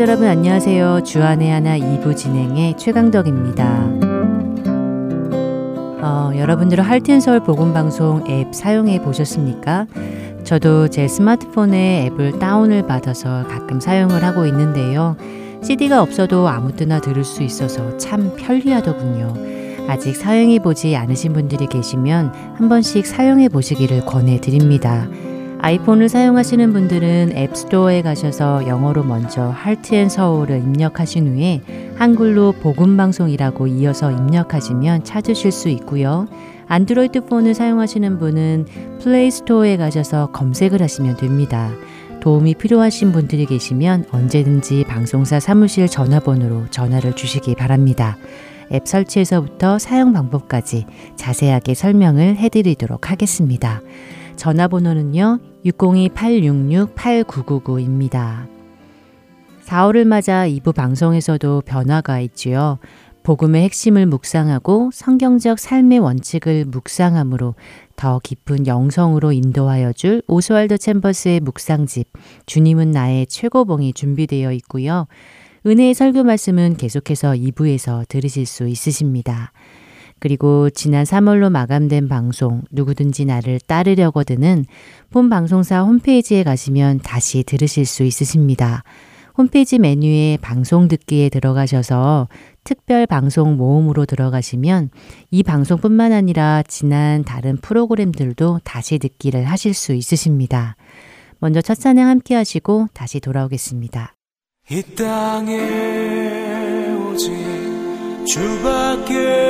애청자 여러분 안녕하세요. 주안의 하나 2부 진행의 최강덕입니다. 어, 여러분들은 할텐서울 복음방송 앱 사용해 보셨습니까? 저도 제 스마트폰에 앱을 다운을 받아서 가끔 사용을 하고 있는데요. CD가 없어도 아무 때나 들을 수 있어서 참 편리하더군요. 아직 사용해 보지 않으신 분들이 계시면 한 번씩 사용해 보시기를 권해 드립니다. 아이폰을 사용하시는 분들은 앱스토어에 가셔서 영어로 먼저 할트앤 서울을 입력하신 후에 한글로 복음방송이라고 이어서 입력하시면 찾으실 수 있고요. 안드로이드 폰을 사용하시는 분은 플레이스토어에 가셔서 검색을 하시면 됩니다. 도움이 필요하신 분들이 계시면 언제든지 방송사 사무실 전화번호로 전화를 주시기 바랍니다. 앱 설치에서부터 사용 방법까지 자세하게 설명을 해드리도록 하겠습니다. 전화번호는요, 602-866-8999입니다. 4월을 맞아 2부 방송에서도 변화가 있지요. 복음의 핵심을 묵상하고 성경적 삶의 원칙을 묵상함으로 더 깊은 영성으로 인도하여 줄 오스왈드 챔버스의 묵상집 주님은 나의 최고봉이 준비되어 있고요. 은혜의 설교 말씀은 계속해서 2부에서 들으실 수 있으십니다. 그리고 지난 3월로 마감된 방송 누구든지 나를 따르려거든은 본 방송사 홈페이지에 가시면 다시 들으실 수 있으십니다. 홈페이지 메뉴에 방송 듣기에 들어가셔서 특별 방송 모음으로 들어가시면 이 방송뿐만 아니라 지난 다른 프로그램들도 다시 듣기를 하실 수 있으십니다. 먼저 첫 찬양 함께 하시고 다시 돌아오겠습니다. 이 땅에 오직 주밖에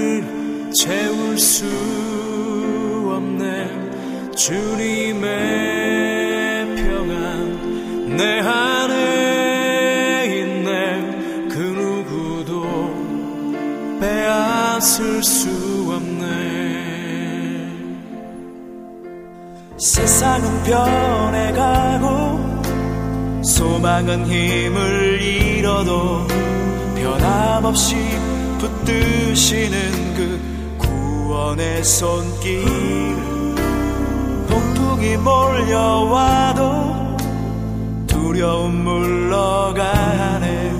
채울 수 없네. 주님의 평안 내 안에 있네. 그 누구도 빼앗을 수 없네. 세상은 변해가고 소망은 힘을 잃어도 변함없이 붙드시는 그 구원의 손길 폭풍이 몰려와도 두려움 물러가네.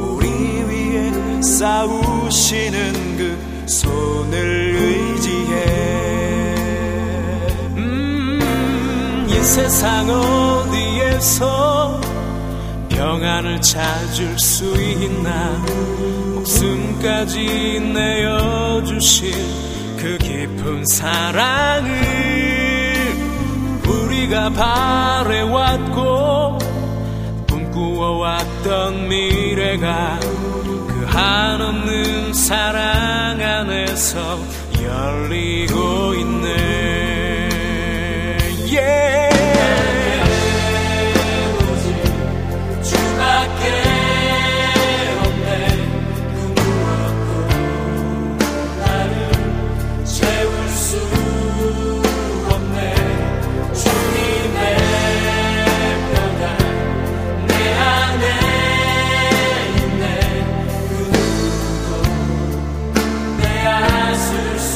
우리 위에 싸우시는 그 손을 의지해. 이 세상 어디에서 평안을 찾을 수 있나? 목숨까지 내어주신 그 깊은 사랑을 우리가 바래왔고 꿈꾸어왔던 미래가 그 한없는 사랑 안에서 열리고 있네 채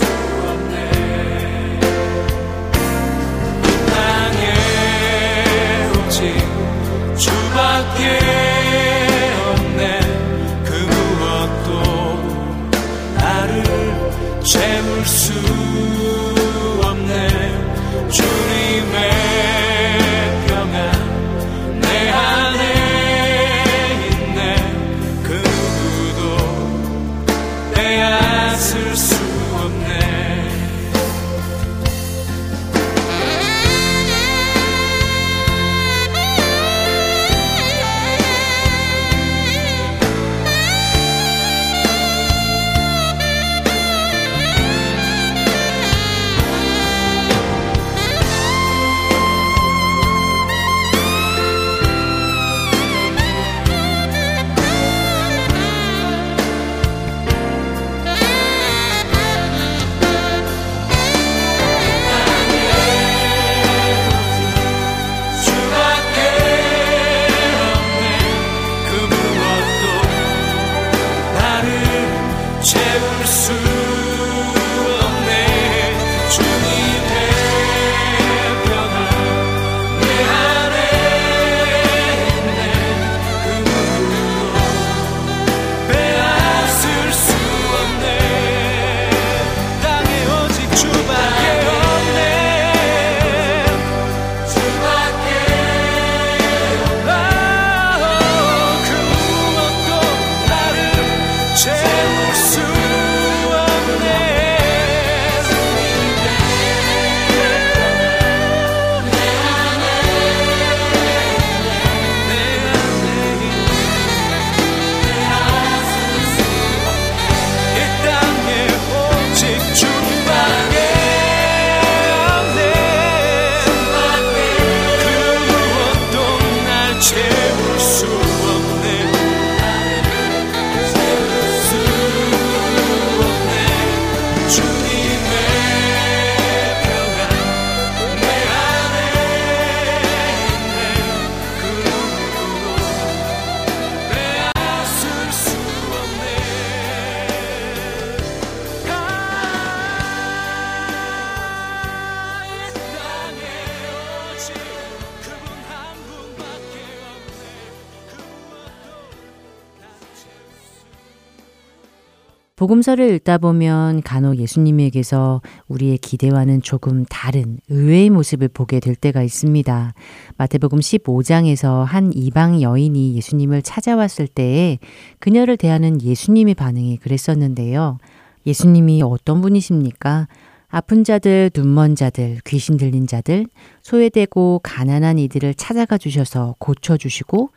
복음서를 읽다 보면 간혹 예수님에게서 우리의 기대와는 조금 다른 의외의 모습을 보게 될 때가 있습니다. 마태복음 15장에서 한 이방 여인이 예수님을 찾아왔을 때에 그녀를 대하는 예수님의 반응이 그랬었는데요. 예수님이 어떤 분이십니까? 아픈 자들, 눈먼 자들, 귀신 들린 자들, 소외되고 가난한 이들을 찾아가 주셔서 고쳐 주시고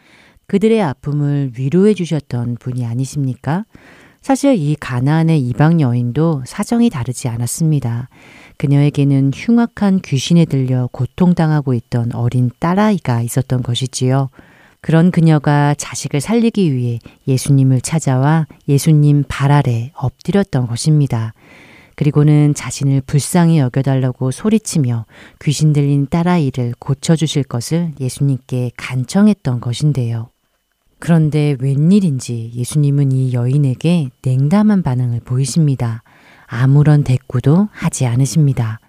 그들의 아픔을 위로해 주셨던 분이 아니십니까? 사실 이 가나안의 이방 여인도 사정이 다르지 않았습니다. 그녀에게는 흉악한 귀신에 들려 고통당하고 있던 어린 딸아이가 있었던 것이지요. 그런 그녀가 자식을 살리기 위해 예수님을 찾아와 예수님 발 아래 엎드렸던 것입니다. 그리고는 자신을 불쌍히 여겨달라고 소리치며 귀신 들린 딸아이를 고쳐주실 것을 예수님께 간청했던 것인데요. 그런데 웬일인지 예수님은 이 여인에게 냉담한 반응을 보이십니다. 아무런 대꾸도 하지 않으십니다.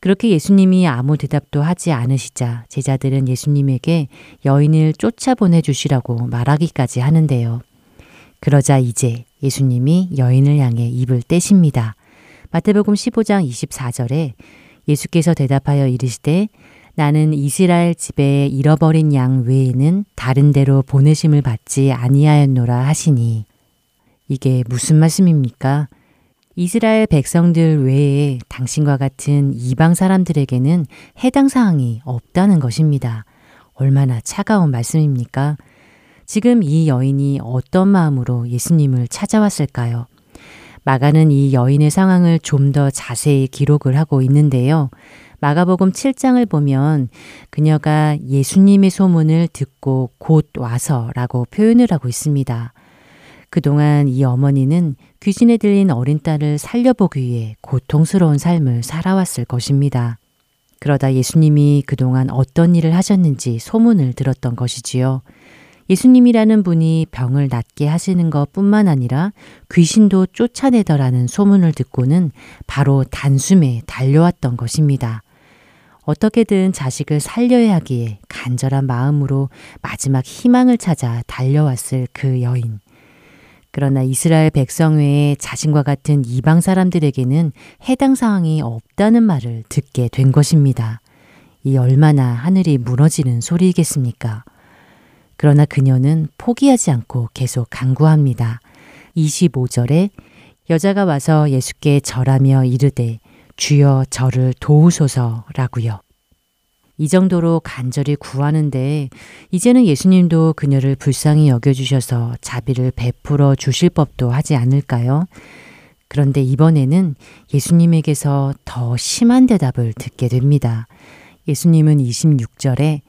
그렇게 예수님이 아무 대답도 하지 않으시자 제자들은 예수님에게 여인을 쫓아보내 주시라고 말하기까지 하는데요. 그러자 이제 예수님이 여인을 향해 입을 떼십니다. 마태복음 15장 24절에 예수께서 대답하여 이르시되 나는 이스라엘 집에 잃어버린 양 외에는 다른 데로 보내심을 받지 아니하였노라 하시니 이게 무슨 말씀입니까? 이스라엘 백성들 외에 당신과 같은 이방 사람들에게는 해당 사항이 없다는 것입니다. 얼마나 차가운 말씀입니까? 지금 이 여인이 어떤 마음으로 예수님을 찾아왔을까요? 마가는 이 여인의 상황을 좀 더 자세히 기록을 하고 있는데요. 마가복음 7장을 보면 그녀가 예수님의 소문을 듣고 곧 와서라고 표현을 하고 있습니다. 그동안 이 어머니는 귀신에 들린 어린 딸을 살려보기 위해 고통스러운 삶을 살아왔을 것입니다. 그러다 예수님이 그동안 어떤 일을 하셨는지 소문을 들었던 것이지요. 예수님이라는 분이 병을 낫게 하시는 것 뿐만 아니라 귀신도 쫓아내더라는 소문을 듣고는 바로 단숨에 달려왔던 것입니다. 어떻게든 자식을 살려야 하기에 간절한 마음으로 마지막 희망을 찾아 달려왔을 그 여인. 그러나 이스라엘 백성 외에 자신과 같은 이방 사람들에게는 해당 사항이 없다는 말을 듣게 된 것입니다. 이 얼마나 하늘이 무너지는 소리이겠습니까? 그러나 그녀는 포기하지 않고 계속 강구합니다. 25절에 여자가 와서 예수께 절하며 이르되 주여 저를 도우소서라고요. 이 정도로 간절히 구하는데 이제는 예수님도 그녀를 불쌍히 여겨주셔서 자비를 베풀어 주실 법도 하지 않을까요? 그런데 이번에는 예수님에게서 더 심한 대답을 듣게 됩니다. 예수님은 26절에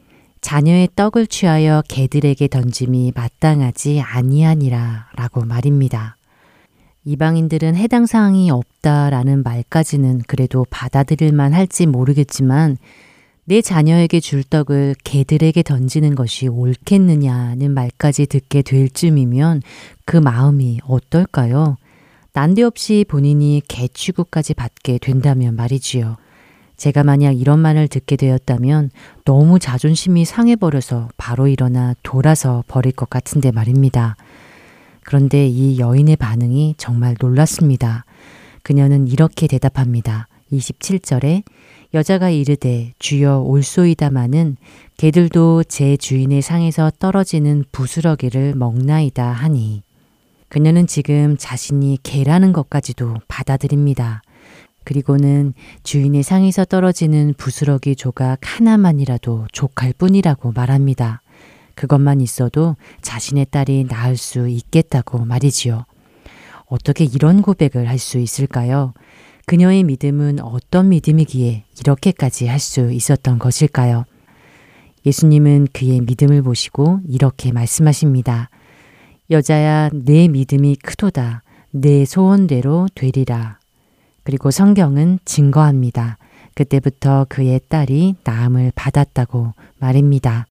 자녀의 떡을 취하여 개들에게 던짐이 마땅하지 아니하니라 라고 말입니다. 이방인들은 해당 사항이 없다라는 말까지는 그래도 받아들일만 할지 모르겠지만 내 자녀에게 줄 떡을 개들에게 던지는 것이 옳겠느냐는 말까지 듣게 될 쯤이면 그 마음이 어떨까요? 난데없이 본인이 개 취급까지 받게 된다면 말이지요. 제가 만약 이런 말을 듣게 되었다면 너무 자존심이 상해버려서 바로 일어나 돌아서 버릴 것 같은데 말입니다. 그런데 이 여인의 반응이 정말 놀랐습니다. 그녀는 이렇게 대답합니다. 27절에 여자가 이르되 주여 올소이다마는 개들도 제 주인의 상에서 떨어지는 부스러기를 먹나이다 하니 그녀는 지금 자신이 개라는 것까지도 받아들입니다. 그리고는 주인의 상에서 떨어지는 부스러기 조각 하나만이라도 족할 뿐이라고 말합니다. 그것만 있어도 자신의 딸이 낳을 수 있겠다고 말이지요. 어떻게 이런 고백을 할 수 있을까요? 그녀의 믿음은 어떤 믿음이기에 이렇게까지 할 수 있었던 것일까요? 예수님은 그의 믿음을 보시고 이렇게 말씀하십니다. 여자야, 내 믿음이 크도다. 내 소원대로 되리라. 그리고 성경은 증거합니다. 그때부터 그의 딸이 나음을 받았다고 말입니다.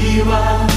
존귀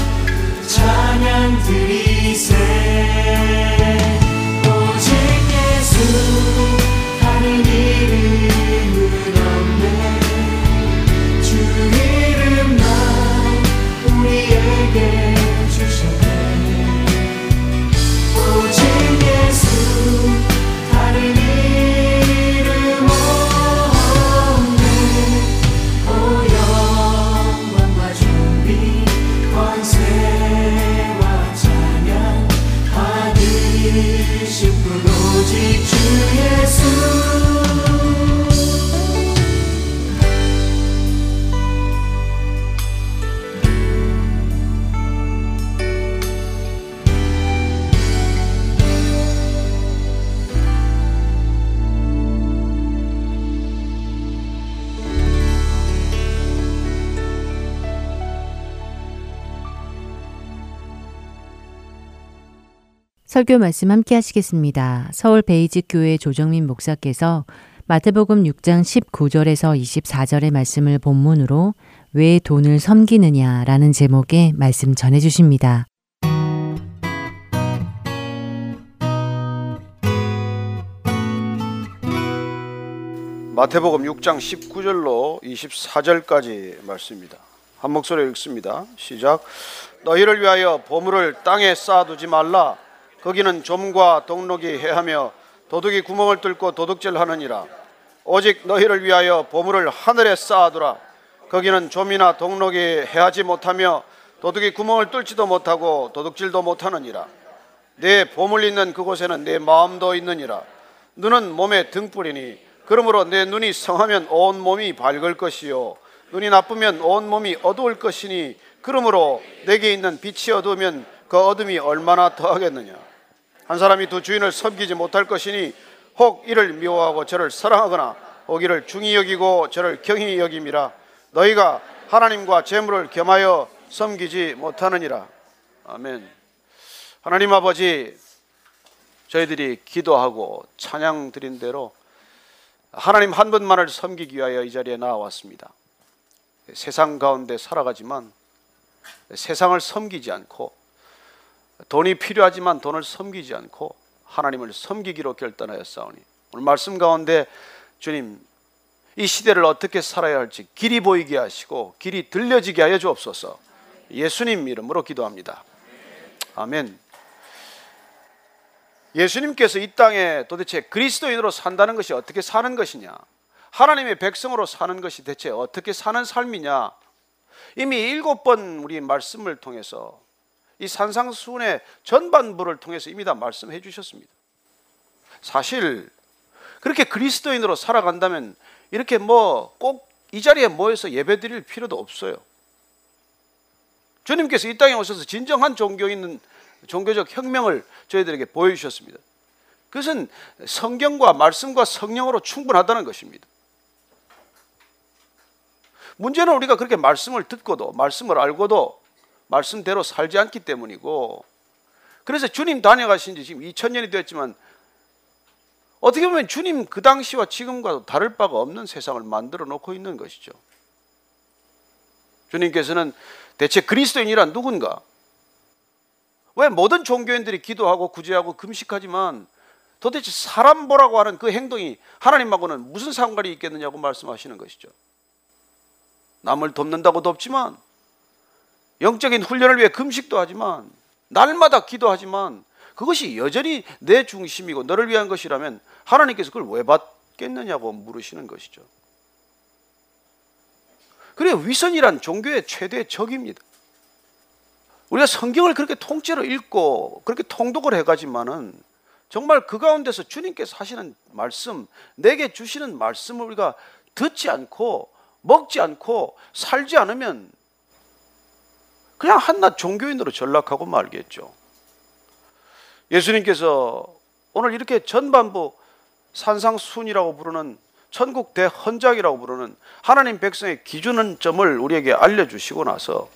설교 말씀 함께 하시겠습니다. 서울 베이직 교회 조정민 목사께서 마태복음 6장 19절에서 24절의 말씀을 본문으로 왜 돈을 섬기느냐라는 제목의 말씀 전해 주십니다. 마태복음 6장 19절로 24절까지 말씀입니다. 한 목소리로 읽습니다. 시작. 너희를 위하여 보물을 땅에 쌓아두지 말라. 거기는 좀과 동록이 해하며 도둑이 구멍을 뚫고 도둑질하느니라. 오직 너희를 위하여 보물을 하늘에 쌓아두라. 거기는 좀이나 동록이 해하지 못하며 도둑이 구멍을 뚫지도 못하고 도둑질도 못하느니라. 내 보물 있는 그곳에는 내 마음도 있느니라. 눈은 몸의 등불이니 그러므로 내 눈이 성하면 온 몸이 밝을 것이요 눈이 나쁘면 온 몸이 어두울 것이니 그러므로 내게 있는 빛이 어두우면 그 어둠이 얼마나 더하겠느냐 한 사람이 두 주인을 섬기지 못할 것이니 혹 이를 미워하고 저를 사랑하거나 혹 이를 중히 여기고 저를 경히 여김이라 너희가 하나님과 재물을 겸하여 섬기지 못하느니라. 아멘. 하나님 아버지 저희들이 기도하고 찬양 드린 대로 하나님 한 분만을 섬기기 위하여 이 자리에 나왔습니다. 세상 가운데 살아가지만 세상을 섬기지 않고 돈이 필요하지만 돈을 섬기지 않고 하나님을 섬기기로 결단하였사오니 오늘 말씀 가운데 주님 이 시대를 어떻게 살아야 할지 길이 보이게 하시고 길이 들려지게 하여 주옵소서 예수님 이름으로 기도합니다. 아멘. 예수님께서 이 땅에 도대체 그리스도인으로 산다는 것이 어떻게 사는 것이냐? 하나님의 백성으로 사는 것이 대체 어떻게 사는 삶이냐? 이미 일곱 번 우리 말씀을 통해서 이 산상수훈의 전반부를 통해서 이미 다 말씀해 주셨습니다. 사실 그렇게 그리스도인으로 살아간다면 이렇게 뭐 꼭 이 자리에 모여서 예배 드릴 필요도 없어요. 주님께서 이 땅에 오셔서 진정한 종교 있는 종교적 혁명을 저희들에게 보여주셨습니다. 그것은 성경과 말씀과 성령으로 충분하다는 것입니다. 문제는 우리가 그렇게 말씀을 듣고도 말씀을 알고도 말씀대로 살지 않기 때문이고 그래서 주님 다녀가신 지 지금 2000년이 되었지만 어떻게 보면 주님 그 당시와 지금과도 다를 바가 없는 세상을 만들어 놓고 있는 것이죠. 주님께서는 대체 그리스도인이란 누군가? 왜 모든 종교인들이 기도하고 구제하고 금식하지만 도대체 사람 보라고 하는 그 행동이 하나님하고는 무슨 상관이 있겠느냐고 말씀하시는 것이죠. 남을 돕는다고 돕지만 영적인 훈련을 위해 금식도 하지만 날마다 기도하지만 그것이 여전히 내 중심이고 너를 위한 것이라면 하나님께서 그걸 왜 받겠느냐고 물으시는 것이죠. 그래 위선이란 종교의 최대 적입니다. 우리가 성경을 그렇게 통째로 읽고 그렇게 통독을 해가지만은 정말 그 가운데서 주님께서 하시는 말씀, 내게 주시는 말씀을 우리가 듣지 않고 먹지 않고 살지 않으면 그냥 한낱 종교인으로 전락하고 말겠죠. 예수님께서 오늘 이렇게 전반부 산상순이라고 부르는 천국 대헌작이라고 부르는 하나님 백성의 기준점을 우리에게 알려주시고 나서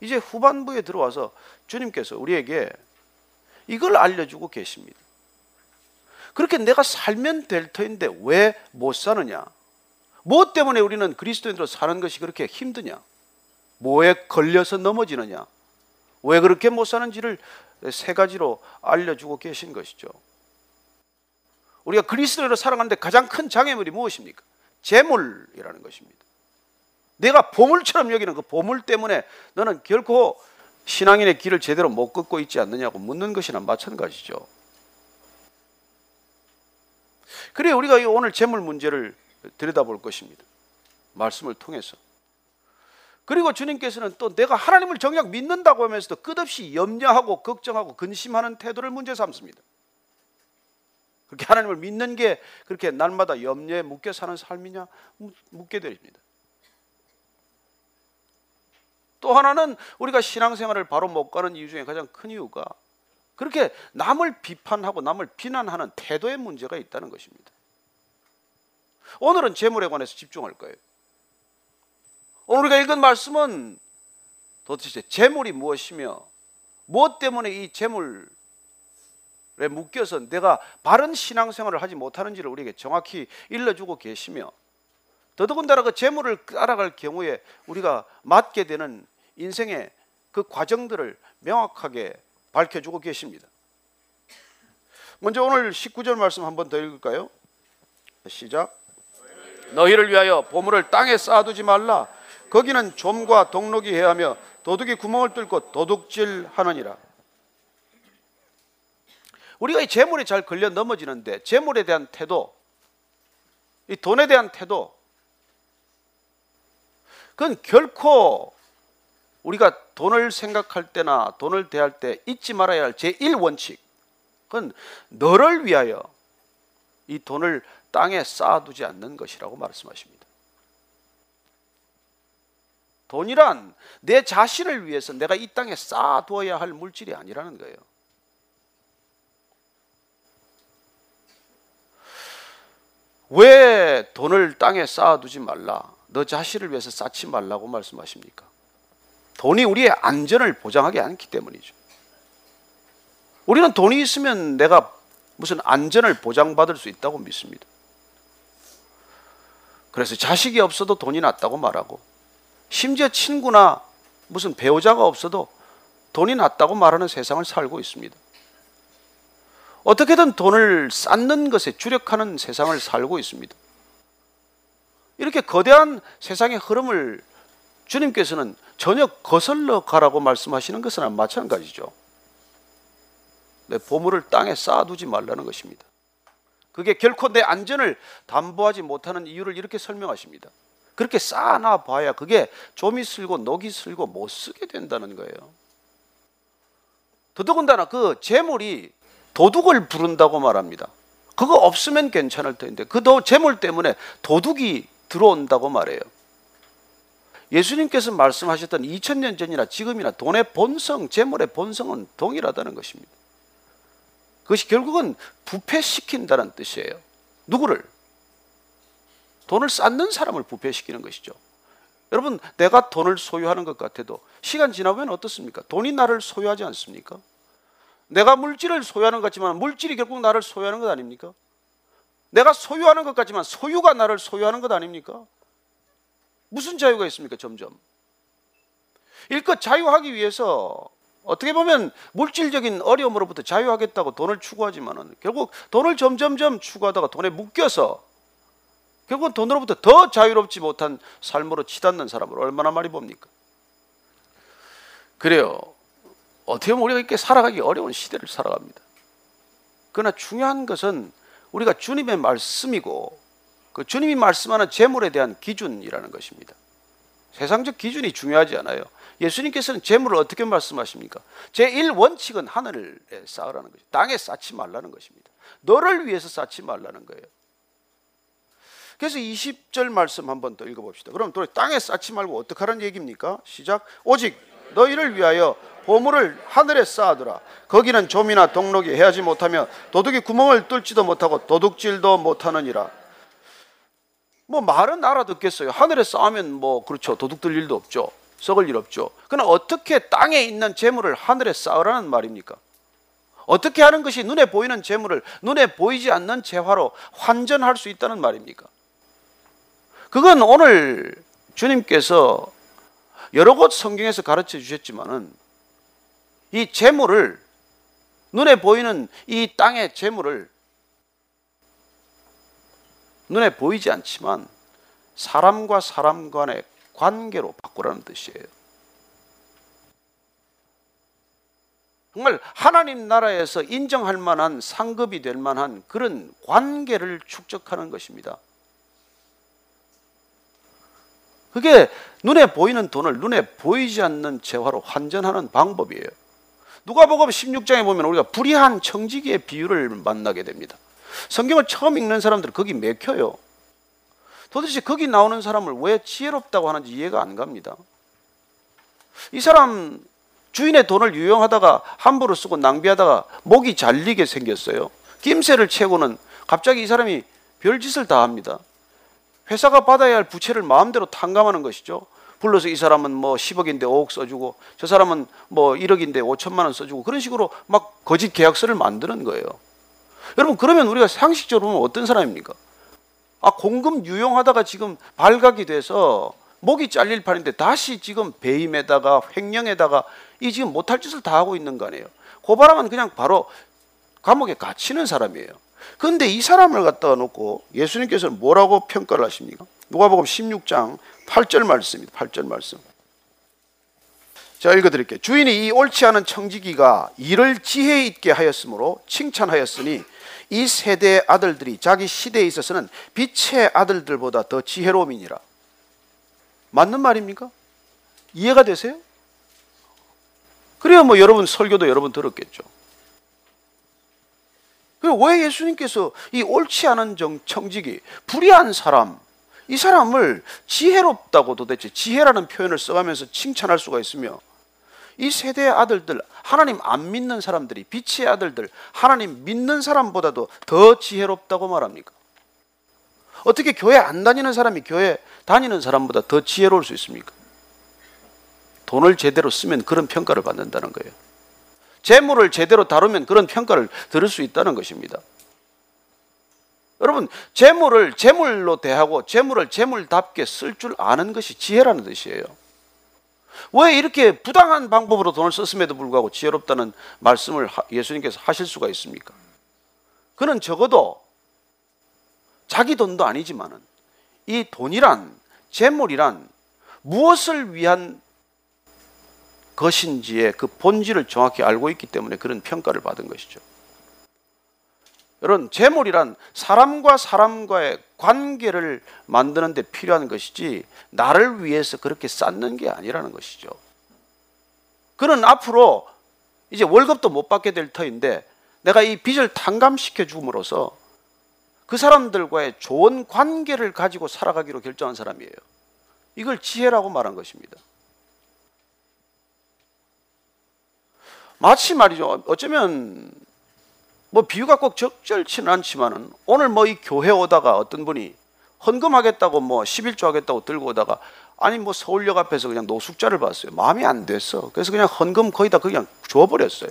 이제 후반부에 들어와서 주님께서 우리에게 이걸 알려주고 계십니다. 그렇게 내가 살면 될 터인데 왜 못 사느냐? 무엇 때문에 우리는 그리스도인으로 사는 것이 그렇게 힘드냐? 뭐에 걸려서 넘어지느냐? 왜 그렇게 못 사는지를 세 가지로 알려주고 계신 것이죠. 우리가 그리스도인으로 살아가는데 가장 큰 장애물이 무엇입니까? 재물이라는 것입니다. 내가 보물처럼 여기는 그 보물 때문에 너는 결코 신앙인의 길을 제대로 못 걷고 있지 않느냐고 묻는 것이나 마찬가지죠. 그래 우리가 오늘 재물 문제를 들여다볼 것입니다. 말씀을 통해서. 그리고 주님께서는 또 내가 하나님을 정작 믿는다고 하면서도 끝없이 염려하고 걱정하고 근심하는 태도를 문제 삼습니다. 그렇게 하나님을 믿는 게 그렇게 날마다 염려에 묶여 사는 삶이냐? 묻게 됩니다. 또 하나는 우리가 신앙생활을 바로 못 가는 이유 중에 가장 큰 이유가 그렇게 남을 비판하고 남을 비난하는 태도의 문제가 있다는 것입니다. 오늘은 재물에 관해서 집중할 거예요. 오늘 우리가 읽은 말씀은 도대체 재물이 무엇이며 무엇 때문에 이 재물에 묶여서 내가 바른 신앙생활을 하지 못하는지를 우리에게 정확히 일러주고 계시며 더더군다나 그 재물을 따라갈 경우에 우리가 맞게 되는 인생의 그 과정들을 명확하게 밝혀주고 계십니다. 먼저 오늘 19절 말씀 한번 더 읽을까요? 시작. 너희를 위하여 보물을 땅에 쌓아두지 말라. 거기는 좀과 동록이 해하며 도둑이 구멍을 뚫고 도둑질하느니라. 우리가 이 재물에 잘 걸려 넘어지는데 재물에 대한 태도, 이 돈에 대한 태도, 그건 결코 우리가 돈을 생각할 때나 돈을 대할 때 잊지 말아야 할 제1원칙. 그건 너를 위하여 이 돈을 땅에 쌓아두지 않는 것이라고 말씀하십니다. 돈이란 내 자신을 위해서 내가 이 땅에 쌓아두어야 할 물질이 아니라는 거예요. 왜 돈을 땅에 쌓아두지 말라? 너 자신을 위해서 쌓지 말라고 말씀하십니까? 돈이 우리의 안전을 보장하지 않기 때문이죠. 우리는 돈이 있으면 내가 무슨 안전을 보장받을 수 있다고 믿습니다. 그래서 자식이 없어도 돈이 낫다고 말하고 심지어 친구나 무슨 배우자가 없어도 돈이 낫다고 말하는 세상을 살고 있습니다. 어떻게든 돈을 쌓는 것에 주력하는 세상을 살고 있습니다. 이렇게 거대한 세상의 흐름을 주님께서는 전혀 거슬러 가라고 말씀하시는 것은 마찬가지죠. 내 보물을 땅에 쌓아두지 말라는 것입니다. 그게 결코 내 안전을 담보하지 못하는 이유를 이렇게 설명하십니다. 그렇게 쌓아놔 봐야 그게 좀이 슬고 녹이 슬고 못 쓰게 된다는 거예요. 더더군다나 그 재물이 도둑을 부른다고 말합니다. 그거 없으면 괜찮을 텐데 그 재물 때문에 도둑이 들어온다고 말해요. 예수님께서 말씀하셨던 2000년 전이나 지금이나 돈의 본성, 재물의 본성은 동일하다는 것입니다. 그것이 결국은 부패시킨다는 뜻이에요. 누구를? 돈을 쌓는 사람을 부패시키는 것이죠. 여러분, 내가 돈을 소유하는 것 같아도 시간 지나면 어떻습니까? 돈이 나를 소유하지 않습니까? 내가 물질을 소유하는 것 같지만 물질이 결국 나를 소유하는 것 아닙니까? 내가 소유하는 것 같지만 소유가 나를 소유하는 것 아닙니까? 무슨 자유가 있습니까? 점점. 일껏 자유하기 위해서 어떻게 보면 물질적인 어려움으로부터 자유하겠다고 돈을 추구하지만은 결국 돈을 점점점 추구하다가 돈에 묶여서 결국은 돈으로부터 더 자유롭지 못한 삶으로 치닫는 사람을 얼마나 많이 봅니까? 그래요. 어떻게 보면 우리가 이렇게 살아가기 어려운 시대를 살아갑니다. 그러나 중요한 것은 우리가 주님의 말씀이고 그 주님이 말씀하는 재물에 대한 기준이라는 것입니다. 세상적 기준이 중요하지 않아요. 예수님께서는 재물을 어떻게 말씀하십니까? 제1 원칙은 하늘에 쌓으라는 것이 땅에 쌓지 말라는 것입니다. 너를 위해서 쌓지 말라는 거예요. 그래서 20절 말씀 한번 더 읽어봅시다. 그럼 또 땅에 쌓지 말고 어떡하라는 얘기입니까? 시작. 오직 너희를 위하여 보물을 하늘에 쌓아두라. 거기는 좀이나 동록이 해하지 못하며 도둑이 구멍을 뚫지도 못하고 도둑질도 못하느니라. 뭐 말은 알아듣겠어요. 하늘에 쌓으면 뭐 그렇죠. 도둑 들 일도 없죠. 썩을 일 없죠. 그러나 어떻게 땅에 있는 재물을 하늘에 쌓으라는 말입니까? 어떻게 하는 것이 눈에 보이는 재물을 눈에 보이지 않는 재화로 환전할 수 있다는 말입니까? 그건 오늘 주님께서 여러 곳 성경에서 가르쳐 주셨지만은 이 재물을 눈에 보이는 이 땅의 재물을 눈에 보이지 않지만 사람과 사람 간의 관계로 바꾸라는 뜻이에요. 정말 하나님 나라에서 인정할 만한 상급이 될 만한 그런 관계를 축적하는 것입니다. 그게 눈에 보이는 돈을 눈에 보이지 않는 재화로 환전하는 방법이에요. 누가복음 16장에 보면 우리가 불의한 청지기의 비유를 만나게 됩니다. 성경을 처음 읽는 사람들은 거기 맥혀요. 도대체 거기 나오는 사람을 왜 지혜롭다고 하는지 이해가 안 갑니다. 이 사람 주인의 돈을 유용하다가 함부로 쓰고 낭비하다가 목이 잘리게 생겼어요. 김새를 채고는 갑자기 이 사람이 별짓을 다 합니다. 회사가 받아야 할 부채를 마음대로 탕감하는 것이죠. 불러서 이 사람은 뭐 10억인데 5억 써주고 저 사람은 뭐 1억인데 5천만 원 써주고 그런 식으로 막 거짓 계약서를 만드는 거예요. 여러분 그러면 우리가 상식적으로 보면 어떤 사람입니까? 아 공금 유용하다가 지금 발각이 돼서 목이 잘릴 판인데 다시 지금 배임에다가 횡령에다가 이 지금 못할 짓을 다 하고 있는 거 아니에요. 고발하면 그냥 바로 감옥에 갇히는 사람이에요. 그런데 이 사람을 갖다가 놓고 예수님께서는 뭐라고 평가를 하십니까? 누가복음 16장 8절 말씀입니다. 8절 말씀. 자 읽어드릴게요. 주인이 이 옳지 않은 청지기가 일을 지혜 있게 하였으므로 칭찬하였으니 이 세대의 아들들이 자기 시대에 있어서는 빛의 아들들보다 더 지혜로움이니라. 맞는 말입니까? 이해가 되세요? 그래야 뭐 여러분 설교도 여러분 들었겠죠. 왜 예수님께서 이 옳지 않은 정, 청지기, 불의한 사람, 이 사람을 지혜롭다고 도대체 지혜라는 표현을 써가면서 칭찬할 수가 있으며 이 세대의 아들들 하나님 안 믿는 사람들이 빛의 아들들 하나님 믿는 사람보다도 더 지혜롭다고 말합니까? 어떻게 교회 안 다니는 사람이 교회 다니는 사람보다 더 지혜로울 수 있습니까? 돈을 제대로 쓰면 그런 평가를 받는다는 거예요. 재물을 제대로 다루면 그런 평가를 들을 수 있다는 것입니다. 여러분, 재물을 재물로 대하고 재물을 재물답게 쓸 줄 아는 것이 지혜라는 뜻이에요. 왜 이렇게 부당한 방법으로 돈을 썼음에도 불구하고 지혜롭다는 말씀을 예수님께서 하실 수가 있습니까? 그는 적어도 자기 돈도 아니지만은 이 돈이란 재물이란 무엇을 위한 것인지의 그 본질을 정확히 알고 있기 때문에 그런 평가를 받은 것이죠. 여러분, 재물이란 사람과 사람과의 관계를 만드는 데 필요한 것이지 나를 위해서 그렇게 쌓는 게 아니라는 것이죠. 그는 앞으로 이제 월급도 못 받게 될 터인데 내가 이 빚을 탕감시켜 줌으로써 그 사람들과의 좋은 관계를 가지고 살아가기로 결정한 사람이에요. 이걸 지혜라고 말한 것입니다. 마치 말이죠. 어쩌면 뭐 비유가 꼭 적절치는 않지만은 오늘 뭐 이 교회 오다가 어떤 분이 헌금하겠다고 뭐 11조 하겠다고 들고 오다가 아니 뭐 서울역 앞에서 그냥 노숙자를 봤어요. 마음이 안 됐어. 그래서 그냥 헌금 거의 다 그냥 줘버렸어요.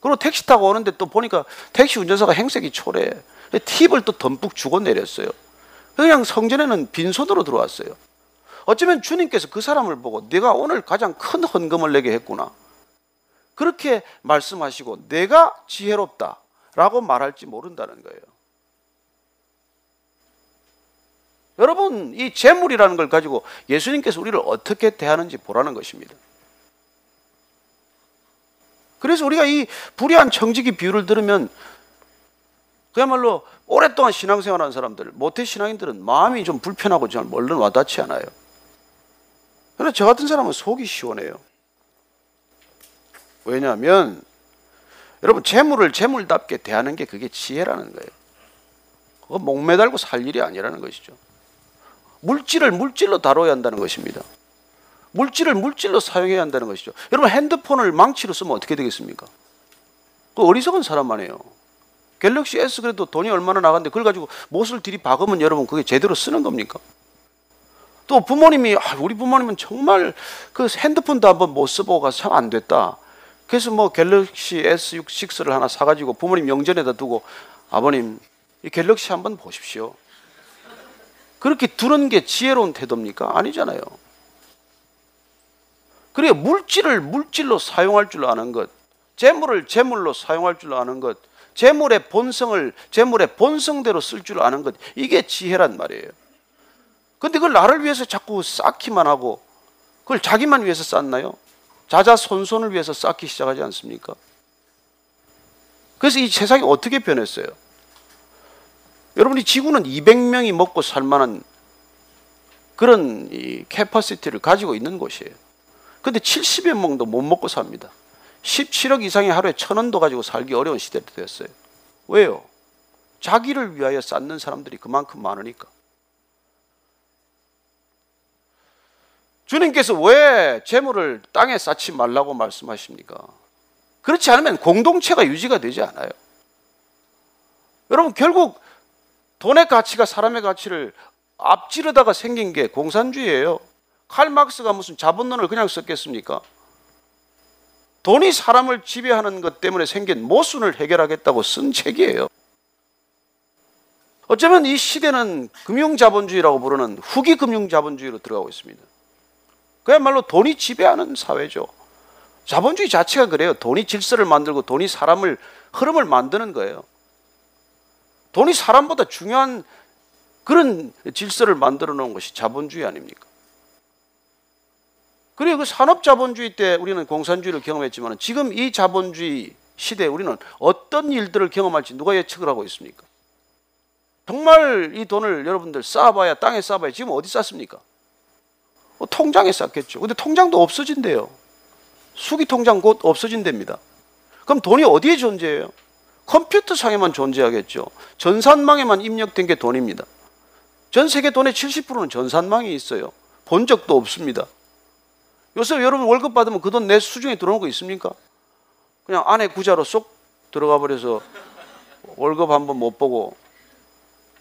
그리고 택시 타고 오는데 또 보니까 택시 운전사가 행색이 초래해. 팁을 또 덤뿍 주고 내렸어요. 그냥 성전에는 빈손으로 들어왔어요. 어쩌면 주님께서 그 사람을 보고 내가 오늘 가장 큰 헌금을 내게 했구나. 그렇게 말씀하시고 내가 지혜롭다라고 말할지 모른다는 거예요. 여러분, 이 재물이라는 걸 가지고 예수님께서 우리를 어떻게 대하는지 보라는 것입니다. 그래서 우리가 이 불의한 청지기 비유를 들으면 그야말로 오랫동안 신앙생활하는 사람들, 모태 신앙인들은 마음이 좀 불편하고 잘 얼른 와닿지 않아요. 그러나 저 같은 사람은 속이 시원해요. 왜냐하면 여러분 재물을 재물답게 대하는 게 그게 지혜라는 거예요. 그거 목매달고 살 일이 아니라는 것이죠. 물질을 물질로 다뤄야 한다는 것입니다. 물질을 물질로 사용해야 한다는 것이죠. 여러분 핸드폰을 망치로 쓰면 어떻게 되겠습니까? 그 어리석은 사람만 해요. 갤럭시 S 그래도 돈이 얼마나 나갔는데 그걸 가지고 못을 들이박으면 여러분 그게 제대로 쓰는 겁니까? 또 부모님이 아, 우리 부모님은 정말 그 핸드폰도 한번 못 써보고 가서 참 안 됐다. 그래서 뭐 갤럭시 S6를 하나 사가지고 부모님 명전에다 두고 아버님 이 갤럭시 한번 보십시오. 그렇게 두는 게 지혜로운 태도입니까? 아니잖아요. 그래 물질을 물질로 사용할 줄 아는 것, 재물을 재물로 사용할 줄 아는 것, 재물의 본성을 재물의 본성대로 쓸 줄 아는 것, 이게 지혜란 말이에요. 근데 그걸 나를 위해서 자꾸 쌓기만 하고 그걸 자기만 위해서 쌓나요? 자자손손을 위해서 쌓기 시작하지 않습니까? 그래서 이 세상이 어떻게 변했어요? 여러분이 지구는 200명이 먹고 살 만한 그런 이 캐퍼시티를 가지고 있는 곳이에요. 근데 70여 명도 못 먹고 삽니다. 17억 이상의 하루에 천 원도 가지고 살기 어려운 시대가 됐어요. 왜요? 자기를 위하여 쌓는 사람들이 그만큼 많으니까. 주님께서 왜 재물을 땅에 쌓지 말라고 말씀하십니까? 그렇지 않으면 공동체가 유지가 되지 않아요. 여러분 결국 돈의 가치가 사람의 가치를 앞지르다가 생긴 게 공산주의예요. 칼 막스가 무슨 자본론을 그냥 썼겠습니까? 돈이 사람을 지배하는 것 때문에 생긴 모순을 해결하겠다고 쓴 책이에요. 어쩌면 이 시대는 금융자본주의라고 부르는 후기 금융자본주의로 들어가고 있습니다. 그야말로 돈이 지배하는 사회죠. 자본주의 자체가 그래요. 돈이 질서를 만들고 돈이 사람을 흐름을 만드는 거예요. 돈이 사람보다 중요한 그런 질서를 만들어 놓은 것이 자본주의 아닙니까? 그리고 그 산업 자본주의 때 우리는 공산주의를 경험했지만 지금 이 자본주의 시대에 우리는 어떤 일들을 경험할지 누가 예측을 하고 있습니까? 정말 이 돈을 여러분들 쌓아봐야 땅에 쌓아봐야 지금 어디 쌓습니까? 뭐 통장에 쌓겠죠. 근데 통장도 없어진대요. 수기 통장 곧 없어진답니다. 그럼 돈이 어디에 존재해요? 컴퓨터 상에만 존재하겠죠. 전산망에만 입력된 게 돈입니다. 전 세계 돈의 70%는 전산망이 있어요. 본 적도 없습니다. 요새 여러분 월급 받으면 그 돈 내 수중에 들어오는 거 있습니까? 그냥 안에 구자로 쏙 들어가 버려서 월급 한 번 못 보고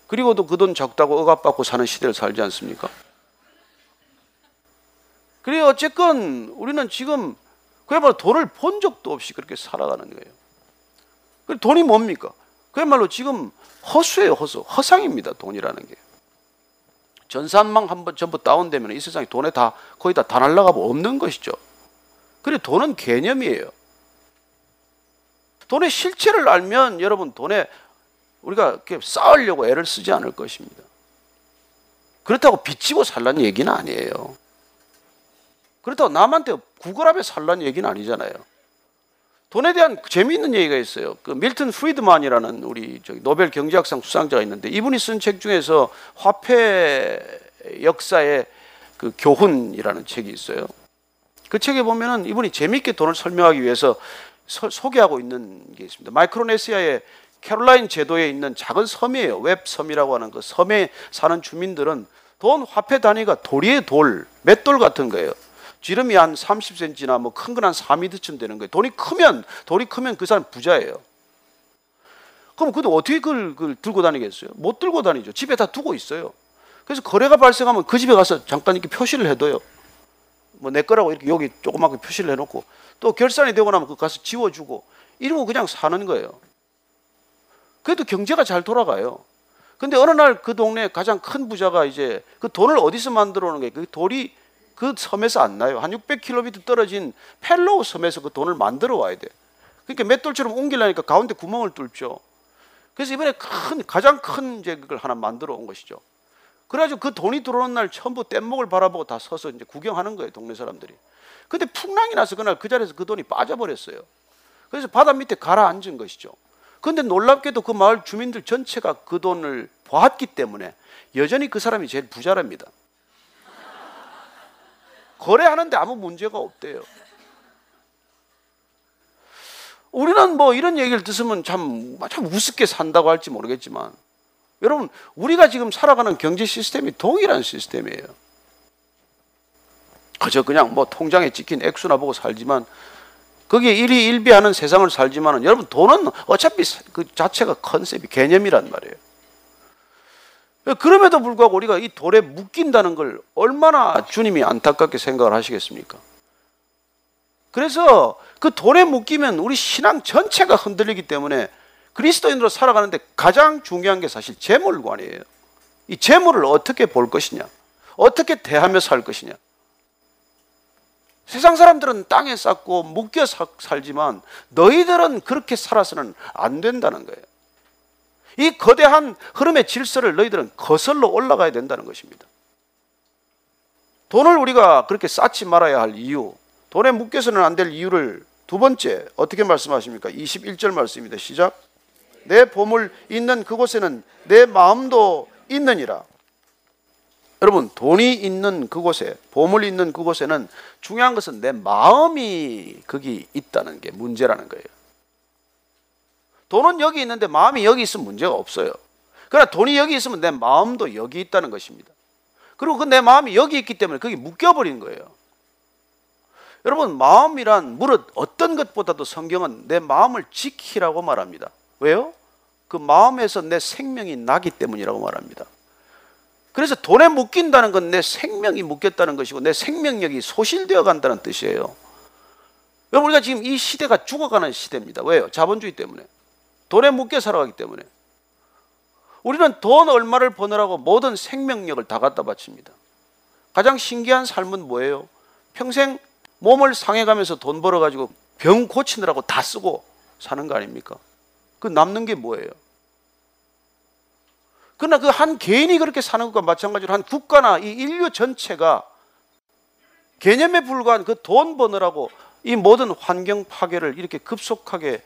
그리고도 그 돈 적다고 억압받고 사는 시대를 살지 않습니까? 그래 어쨌건 우리는 지금 그야말로 돈을 본 적도 없이 그렇게 살아가는 거예요. 그 돈이 뭡니까? 그야말로 지금 허수예요, 허수. 허상입니다, 돈이라는 게. 전산망 한 번 전부 다운되면 이 세상에 돈에 다 거의 다 다 날라가고 없는 것이죠. 그리고 돈은 개념이에요. 돈의 실체를 알면 여러분 돈에 우리가 이렇게 쌓으려고 애를 쓰지 않을 것입니다. 그렇다고 빚지고 살라는 얘기는 아니에요. 그렇다고 남한테 구걸하며 살라는 얘기는 아니잖아요. 돈에 대한 재미있는 얘기가 있어요. 그 밀튼 프리드만이라는 우리 저기 노벨 경제학상 수상자가 있는데 이분이 쓴 책 중에서 화폐 역사의 그 교훈이라는 책이 있어요. 그 책에 보면은 이분이 재미있게 돈을 설명하기 위해서 서, 소개하고 있는 게 있습니다. 마이크로네시아의 캐롤라인 제도에 있는 작은 섬이에요. 웹섬이라고 하는 그 섬에 사는 주민들은 돈 화폐 단위가 돌이의 돌, 맷돌 같은 거예요. 지름이 한 30cm나 뭐 큰 건 한 4m쯤 되는 거예요. 돈이 크면 돌이 크면 그 사람 부자예요. 그럼 그도 어떻게 그걸, 그걸 들고 다니겠어요? 못 들고 다니죠. 집에 다 두고 있어요. 그래서 거래가 발생하면 그 집에 가서 잠깐 이렇게 표시를 해둬요. 뭐 내 거라고 이렇게 여기 조그맣게 표시를 해놓고 또 결산이 되고 나면 그 가서 지워주고 이러고 그냥 사는 거예요. 그래도 경제가 잘 돌아가요. 근데 어느 날 그 동네 가장 큰 부자가 이제 그 돈을 어디서 만들어 오는 게 그 돌이 그 섬에서 안 나요. 한 600km 떨어진 팔라우 섬에서 그 돈을 만들어 와야 돼. 그러니까 맷돌처럼 옮기려니까 가운데 구멍을 뚫죠. 그래서 이번에 큰 가장 큰 이제 그걸 하나 만들어 온 것이죠. 그래가지고 그 돈이 들어오는 날 전부 뗏목을 바라보고 다 서서 이제 구경하는 거예요, 동네 사람들이. 근데 풍랑이 나서 그날 그 자리에서 그 돈이 빠져버렸어요. 그래서 바다 밑에 가라앉은 것이죠. 근데 놀랍게도 그 마을 주민들 전체가 그 돈을 보았기 때문에 여전히 그 사람이 제일 부자랍니다. 거래하는데 아무 문제가 없대요. 우리는 뭐 이런 얘기를 듣으면 참, 참 우습게 산다고 할지 모르겠지만 여러분, 우리가 지금 살아가는 경제 시스템이 동일한 시스템이에요. 그저 그냥 뭐 통장에 찍힌 액수나 보고 살지만 거기에 일이 일비하는 세상을 살지만 여러분 돈은 어차피 그 자체가 컨셉이 개념이란 말이에요. 그럼에도 불구하고 우리가 이 돌에 묶인다는 걸 얼마나 주님이 안타깝게 생각을 하시겠습니까? 그래서 그 돌에 묶이면 우리 신앙 전체가 흔들리기 때문에 그리스도인으로 살아가는데 가장 중요한 게 사실 재물관이에요. 이 재물을 어떻게 볼 것이냐, 어떻게 대하며 살 것이냐. 세상 사람들은 땅에 쌓고 묶여 살지만 너희들은 그렇게 살아서는 안 된다는 거예요. 이 거대한 흐름의 질서를 너희들은 거슬러 올라가야 된다는 것입니다. 돈을 우리가 그렇게 쌓지 말아야 할 이유, 돈에 묶여서는 안 될 이유를 두 번째 어떻게 말씀하십니까? 21절 말씀입니다. 시작. 내 보물 있는 그곳에는 내 마음도 있느니라. 여러분, 돈이 있는 그곳에, 보물 있는 그곳에는 중요한 것은 내 마음이 거기 있다는 게 문제라는 거예요. 돈은 여기 있는데 마음이 여기 있으면 문제가 없어요. 그러나 돈이 여기 있으면 내 마음도 여기 있다는 것입니다. 그리고 그 내 마음이 여기 있기 때문에 거기 묶여버린 거예요. 여러분, 마음이란 무릇 어떤 것보다도 성경은 내 마음을 지키라고 말합니다. 왜요? 그 마음에서 내 생명이 나기 때문이라고 말합니다. 그래서 돈에 묶인다는 건 내 생명이 묶였다는 것이고 내 생명력이 소실되어 간다는 뜻이에요. 여러분, 우리가 지금 이 시대가 죽어가는 시대입니다. 왜요? 자본주의 때문에. 돈에 묶여 살아가기 때문에. 우리는 돈 얼마를 버느라고 모든 생명력을 다 갖다 바칩니다. 가장 신기한 삶은 뭐예요? 평생 몸을 상해가면서 돈 벌어가지고 병 고치느라고 다 쓰고 사는 거 아닙니까? 그 남는 게 뭐예요? 그러나 그 한 개인이 그렇게 사는 것과 마찬가지로 한 국가나 이 인류 전체가 개념에 불과한 그 돈 버느라고 이 모든 환경 파괴를 이렇게 급속하게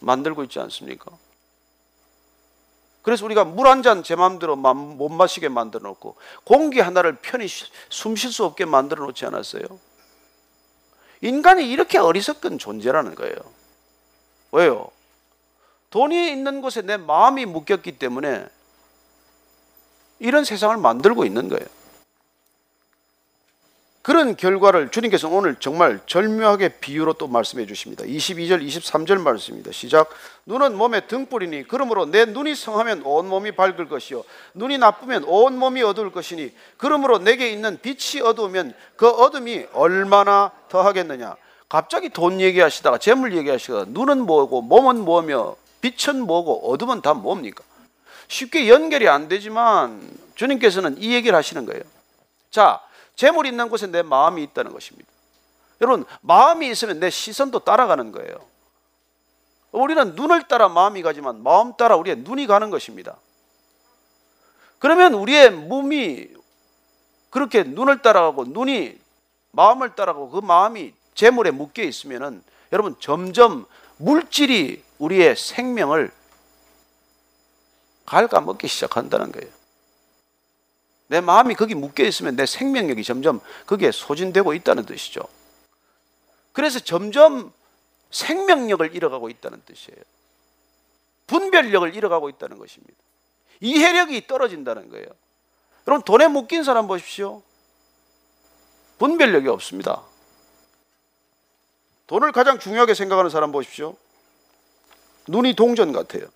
만들고 있지 않습니까? 그래서 우리가 물 한 잔 제 마음대로 못 마시게 만들어 놓고 공기 하나를 편히 숨 쉴 수 없게 만들어 놓지 않았어요? 인간이 이렇게 어리석은 존재라는 거예요. 왜요? 돈이 있는 곳에 내 마음이 묶였기 때문에 이런 세상을 만들고 있는 거예요. 그런 결과를 주님께서 오늘 정말 절묘하게 비유로 또 말씀해 주십니다. 22절, 23절 말씀입니다. 시작. 눈은 몸의 등불이니 그러므로 내 눈이 성하면 온 몸이 밝을 것이요 눈이 나쁘면 온 몸이 어두울 것이니 그러므로 내게 있는 빛이 어두우면 그 어둠이 얼마나 더하겠느냐. 갑자기 돈 얘기하시다가 재물 얘기하시다가 눈은 뭐고 몸은 뭐며 빛은 뭐고 어둠은 다 뭡니까? 쉽게 연결이 안 되지만 주님께서는 이 얘기를 하시는 거예요. 자, 재물 있는 곳에 내 마음이 있다는 것입니다. 여러분, 마음이 있으면 내 시선도 따라가는 거예요. 우리는 눈을 따라 마음이 가지만 마음 따라 우리의 눈이 가는 것입니다. 그러면 우리의 몸이 그렇게 눈을 따라가고 눈이 마음을 따라가고 그 마음이 재물에 묶여 있으면은 여러분 점점 물질이 우리의 생명을 갉아먹기 시작한다는 거예요. 내 마음이 거기 묶여 있으면 내 생명력이 점점 거기에 소진되고 있다는 뜻이죠. 그래서 점점 생명력을 잃어가고 있다는 뜻이에요. 분별력을 잃어가고 있다는 것입니다. 이해력이 떨어진다는 거예요. 여러분 돈에 묶인 사람 보십시오. 분별력이 없습니다. 돈을 가장 중요하게 생각하는 사람 보십시오. 눈이 동전 같아요.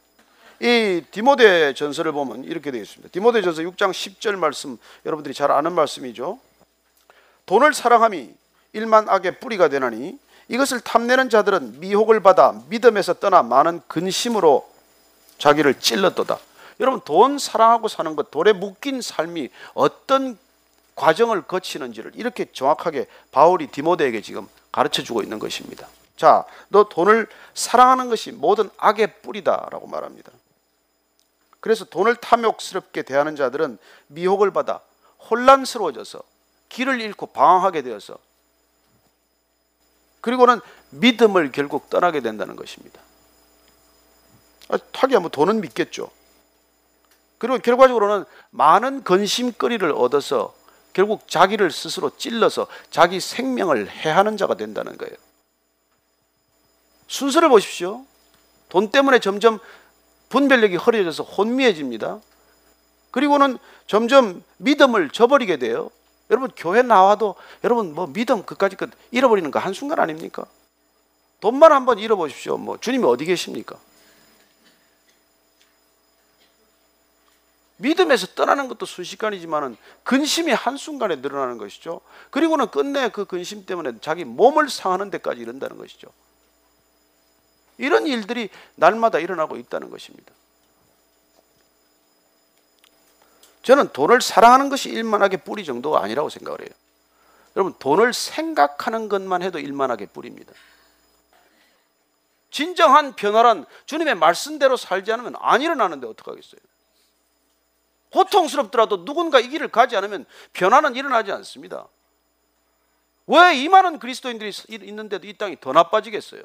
이 디모데 전서를 보면 이렇게 되어 있습니다. 디모데 전서 6장 10절 말씀 여러분들이 잘 아는 말씀이죠. 돈을 사랑함이 일만 악의 뿌리가 되나니 이것을 탐내는 자들은 미혹을 받아 믿음에서 떠나 많은 근심으로 자기를 찔렀도다. 여러분 돈 사랑하고 사는 것, 돈에 묶인 삶이 어떤 과정을 거치는지를 이렇게 정확하게 바울이 디모데에게 지금 가르쳐 주고 있는 것입니다. 자, 너 돈을 사랑하는 것이 모든 악의 뿌리다라고 말합니다. 그래서 돈을 탐욕스럽게 대하는 자들은 미혹을 받아 혼란스러워져서 길을 잃고 방황하게 되어서 그리고는 믿음을 결국 떠나게 된다는 것입니다. 아, 하기야 뭐 돈은 믿겠죠. 그리고 결과적으로는 많은 근심거리를 얻어서 결국 자기를 스스로 찔러서 자기 생명을 해하는 자가 된다는 거예요. 순서를 보십시오. 돈 때문에 점점 분별력이 흐려져서 혼미해집니다. 그리고는 점점 믿음을 저버리게 돼요. 여러분 교회 나와도 여러분 뭐 믿음 그까지 끝 잃어버리는 거 한순간 아닙니까? 돈만 한번 잃어보십시오. 뭐 주님이 어디 계십니까? 믿음에서 떠나는 것도 순식간이지만은 근심이 한순간에 늘어나는 것이죠. 그리고는 끝내 그 근심 때문에 자기 몸을 상하는 데까지 이른다는 것이죠. 이런 일들이 날마다 일어나고 있다는 것입니다. 저는 돈을 사랑하는 것이 일만하게 뿌리 정도가 아니라고 생각을 해요. 여러분, 돈을 생각하는 것만 해도 일만하게 뿌립니다. 진정한 변화란 주님의 말씀대로 살지 않으면 안 일어나는데 어떡하겠어요? 고통스럽더라도 누군가 이 길을 가지 않으면 변화는 일어나지 않습니다. 왜이 많은 그리스도인들이 있는데도 이 땅이 더 나빠지겠어요?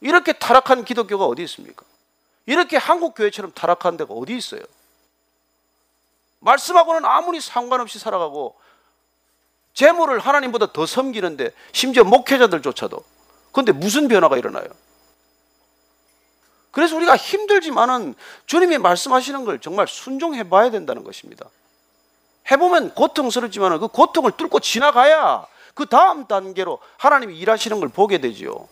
이렇게 타락한 기독교가 어디 있습니까? 이렇게 한국 교회처럼 타락한 데가 어디 있어요? 말씀하고는 아무리 상관없이 살아가고 재물을 하나님보다 더 섬기는데 심지어 목회자들조차도 그런데 무슨 변화가 일어나요? 그래서 우리가 힘들지만은 주님이 말씀하시는 걸 정말 순종해 봐야 된다는 것입니다. 해보면 고통스럽지만은 그 고통을 뚫고 지나가야 그 다음 단계로 하나님이 일하시는 걸 보게 되지요.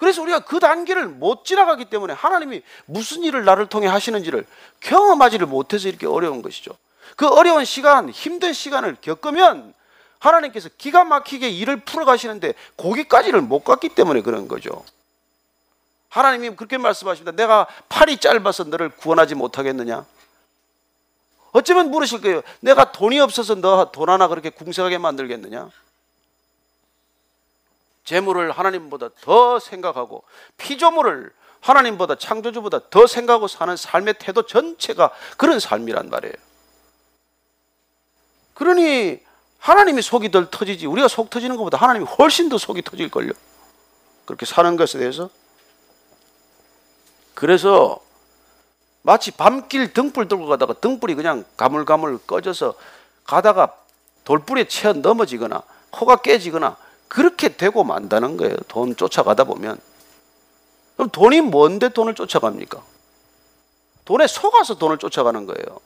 그래서 우리가 그 단계를 못 지나가기 때문에 하나님이 무슨 일을 나를 통해 하시는지를 경험하지를 못해서 이렇게 어려운 것이죠. 그 어려운 시간, 힘든 시간을 겪으면 하나님께서 기가 막히게 일을 풀어가시는데 거기까지를 못 갔기 때문에 그런 거죠. 하나님이 그렇게 말씀하십니다. 내가 팔이 짧아서 너를 구원하지 못하겠느냐? 어쩌면 물으실 거예요. 내가 돈이 없어서 너 돈 하나 그렇게 궁색하게 만들겠느냐? 재물을 하나님보다 더 생각하고 피조물을 하나님보다 창조주보다 더 생각하고 사는 삶의 태도 전체가 그런 삶이란 말이에요. 그러니 하나님이 속이 덜 터지지 우리가 속 터지는 것보다 하나님이 훨씬 더 속이 터질걸요. 그렇게 사는 것에 대해서. 그래서 마치 밤길 등불 들고 가다가 등불이 그냥 가물가물 꺼져서 가다가 돌불에 치어 넘어지거나 코가 깨지거나 그렇게 되고 만다는 거예요. 돈 쫓아가다 보면. 그럼 돈이 뭔데 돈을 쫓아갑니까? 돈에 속아서 돈을 쫓아가는 거예요.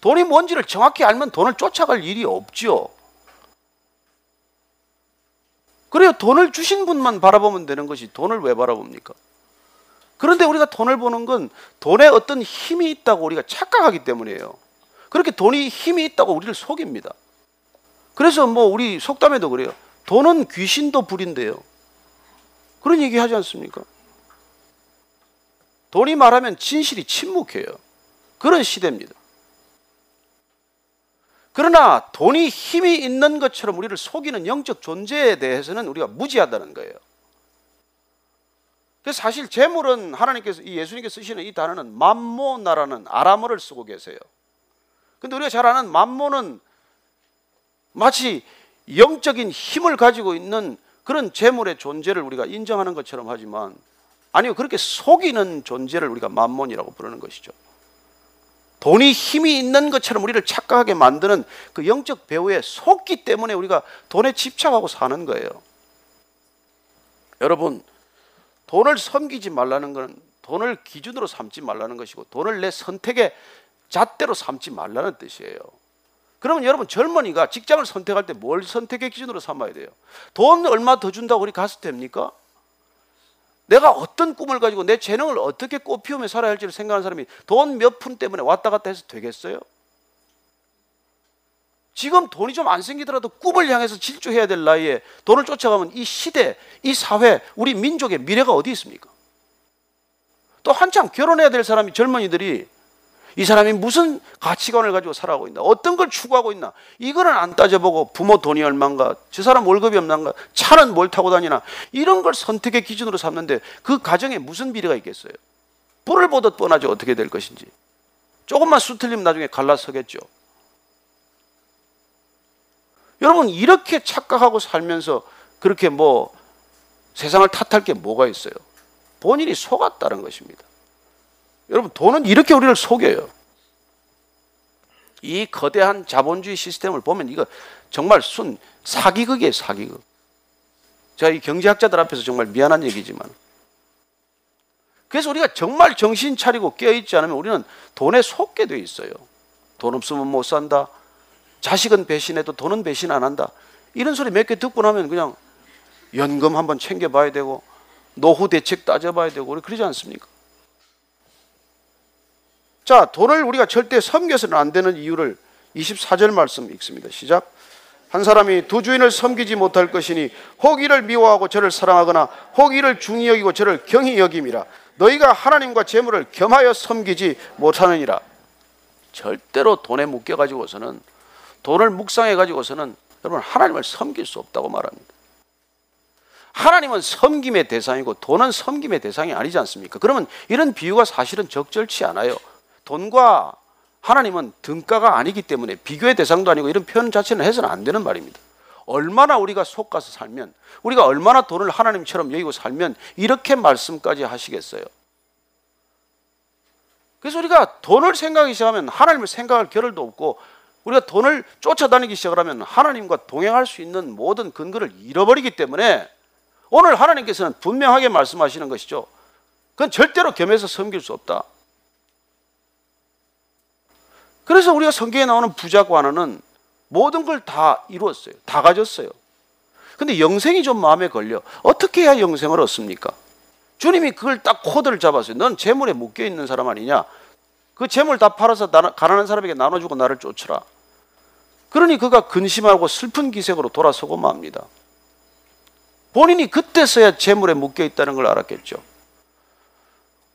돈이 뭔지를 정확히 알면 돈을 쫓아갈 일이 없죠. 그래요. 돈을 주신 분만 바라보면 되는 것이 돈을 왜 바라봅니까? 그런데 우리가 돈을 보는 건 돈에 어떤 힘이 있다고 우리가 착각하기 때문이에요. 그렇게 돈이 힘이 있다고 우리를 속입니다. 그래서 뭐 우리 속담에도 그래요. 돈은 귀신도 부린대요. 그런 얘기 하지 않습니까? 돈이 말하면 진실이 침묵해요. 그런 시대입니다. 그러나 돈이 힘이 있는 것처럼 우리를 속이는 영적 존재에 대해서는 우리가 무지하다는 거예요. 그래서 사실 재물은 하나님께서 이 예수님께서 쓰시는 이 단어는 맘모나라는 아람어를 쓰고 계세요. 근데 우리가 잘 아는 맘모는 마치 영적인 힘을 가지고 있는 그런 재물의 존재를 우리가 인정하는 것처럼 하지만 아니요 그렇게 속이는 존재를 우리가 맘몬이라고 부르는 것이죠. 돈이 힘이 있는 것처럼 우리를 착각하게 만드는 그 영적 배후에 속기 때문에 우리가 돈에 집착하고 사는 거예요. 여러분, 돈을 섬기지 말라는 것은 돈을 기준으로 삼지 말라는 것이고 돈을 내 선택의 잣대로 삼지 말라는 뜻이에요. 그러면 여러분 젊은이가 직장을 선택할 때 뭘 선택의 기준으로 삼아야 돼요? 돈 얼마 더 준다고 우리 가서 됩니까? 내가 어떤 꿈을 가지고 내 재능을 어떻게 꽃피우며 살아야 할지를 생각하는 사람이 돈 몇 푼 때문에 왔다 갔다 해서 되겠어요? 지금 돈이 좀 안 생기더라도 꿈을 향해서 질주해야 될 나이에 돈을 쫓아가면 이 시대, 이 사회, 우리 민족의 미래가 어디 있습니까? 또 한참 결혼해야 될 사람이 젊은이들이 이 사람이 무슨 가치관을 가지고 살아가고 있나? 어떤 걸 추구하고 있나? 이거는 안 따져보고 부모 돈이 얼마인가? 저 사람 월급이 얼마인가? 차는 뭘 타고 다니나? 이런 걸 선택의 기준으로 삼는데 그 가정에 무슨 미래가 있겠어요? 불을 보듯 뻔하죠. 어떻게 될 것인지. 조금만 수틀리면 나중에 갈라서겠죠. 여러분, 이렇게 착각하고 살면서 그렇게 뭐 세상을 탓할 게 뭐가 있어요? 본인이 속았다는 것입니다. 여러분 돈은 이렇게 우리를 속여요. 이 거대한 자본주의 시스템을 보면 이거 정말 순 사기극이에요, 사기극. 제가 이 경제학자들 앞에서 정말 미안한 얘기지만. 그래서 우리가 정말 정신 차리고 깨어있지 않으면 우리는 돈에 속게 돼 있어요. 돈 없으면 못 산다. 자식은 배신해도 돈은 배신 안 한다. 이런 소리 몇 개 듣고 나면 그냥 연금 한번 챙겨봐야 되고 노후 대책 따져봐야 되고 그러지 않습니까? 자, 돈을 우리가 절대 섬겨서는 안 되는 이유를 24절 말씀 읽습니다. 시작. 한 사람이 두 주인을 섬기지 못할 것이니 호기를 미워하고 저를 사랑하거나 호기를 중히 여기고 저를 경히 여김이라. 너희가 하나님과 재물을 겸하여 섬기지 못하느니라. 절대로 돈에 묶여 가지고서는 돈을 묵상해 가지고서는 여러분 하나님을 섬길 수 없다고 말합니다. 하나님은 섬김의 대상이고 돈은 섬김의 대상이 아니지 않습니까? 그러면 이런 비유가 사실은 적절치 않아요. 돈과 하나님은 등가가 아니기 때문에 비교의 대상도 아니고 이런 표현 자체는 해서는 안 되는 말입니다. 얼마나 우리가 속가서 살면 우리가 얼마나 돈을 하나님처럼 여기고 살면 이렇게 말씀까지 하시겠어요. 그래서 우리가 돈을 생각하기 시작하면 하나님을 생각할 겨를도 없고 우리가 돈을 쫓아다니기 시작하면 하나님과 동행할 수 있는 모든 근거를 잃어버리기 때문에 오늘 하나님께서는 분명하게 말씀하시는 것이죠. 그건 절대로 겸해서 섬길 수 없다. 그래서 우리가 성경에 나오는 부자 관원은 모든 걸 다 이루었어요. 다 가졌어요. 근데 영생이 좀 마음에 걸려. 어떻게 해야 영생을 얻습니까? 주님이 그걸 딱 코드를 잡았어요. 넌 재물에 묶여 있는 사람 아니냐? 그 재물 다 팔아서 가난한 사람에게 나눠주고 나를 쫓으라. 그러니 그가 근심하고 슬픈 기색으로 돌아서고 맙니다. 본인이 그때서야 재물에 묶여 있다는 걸 알았겠죠.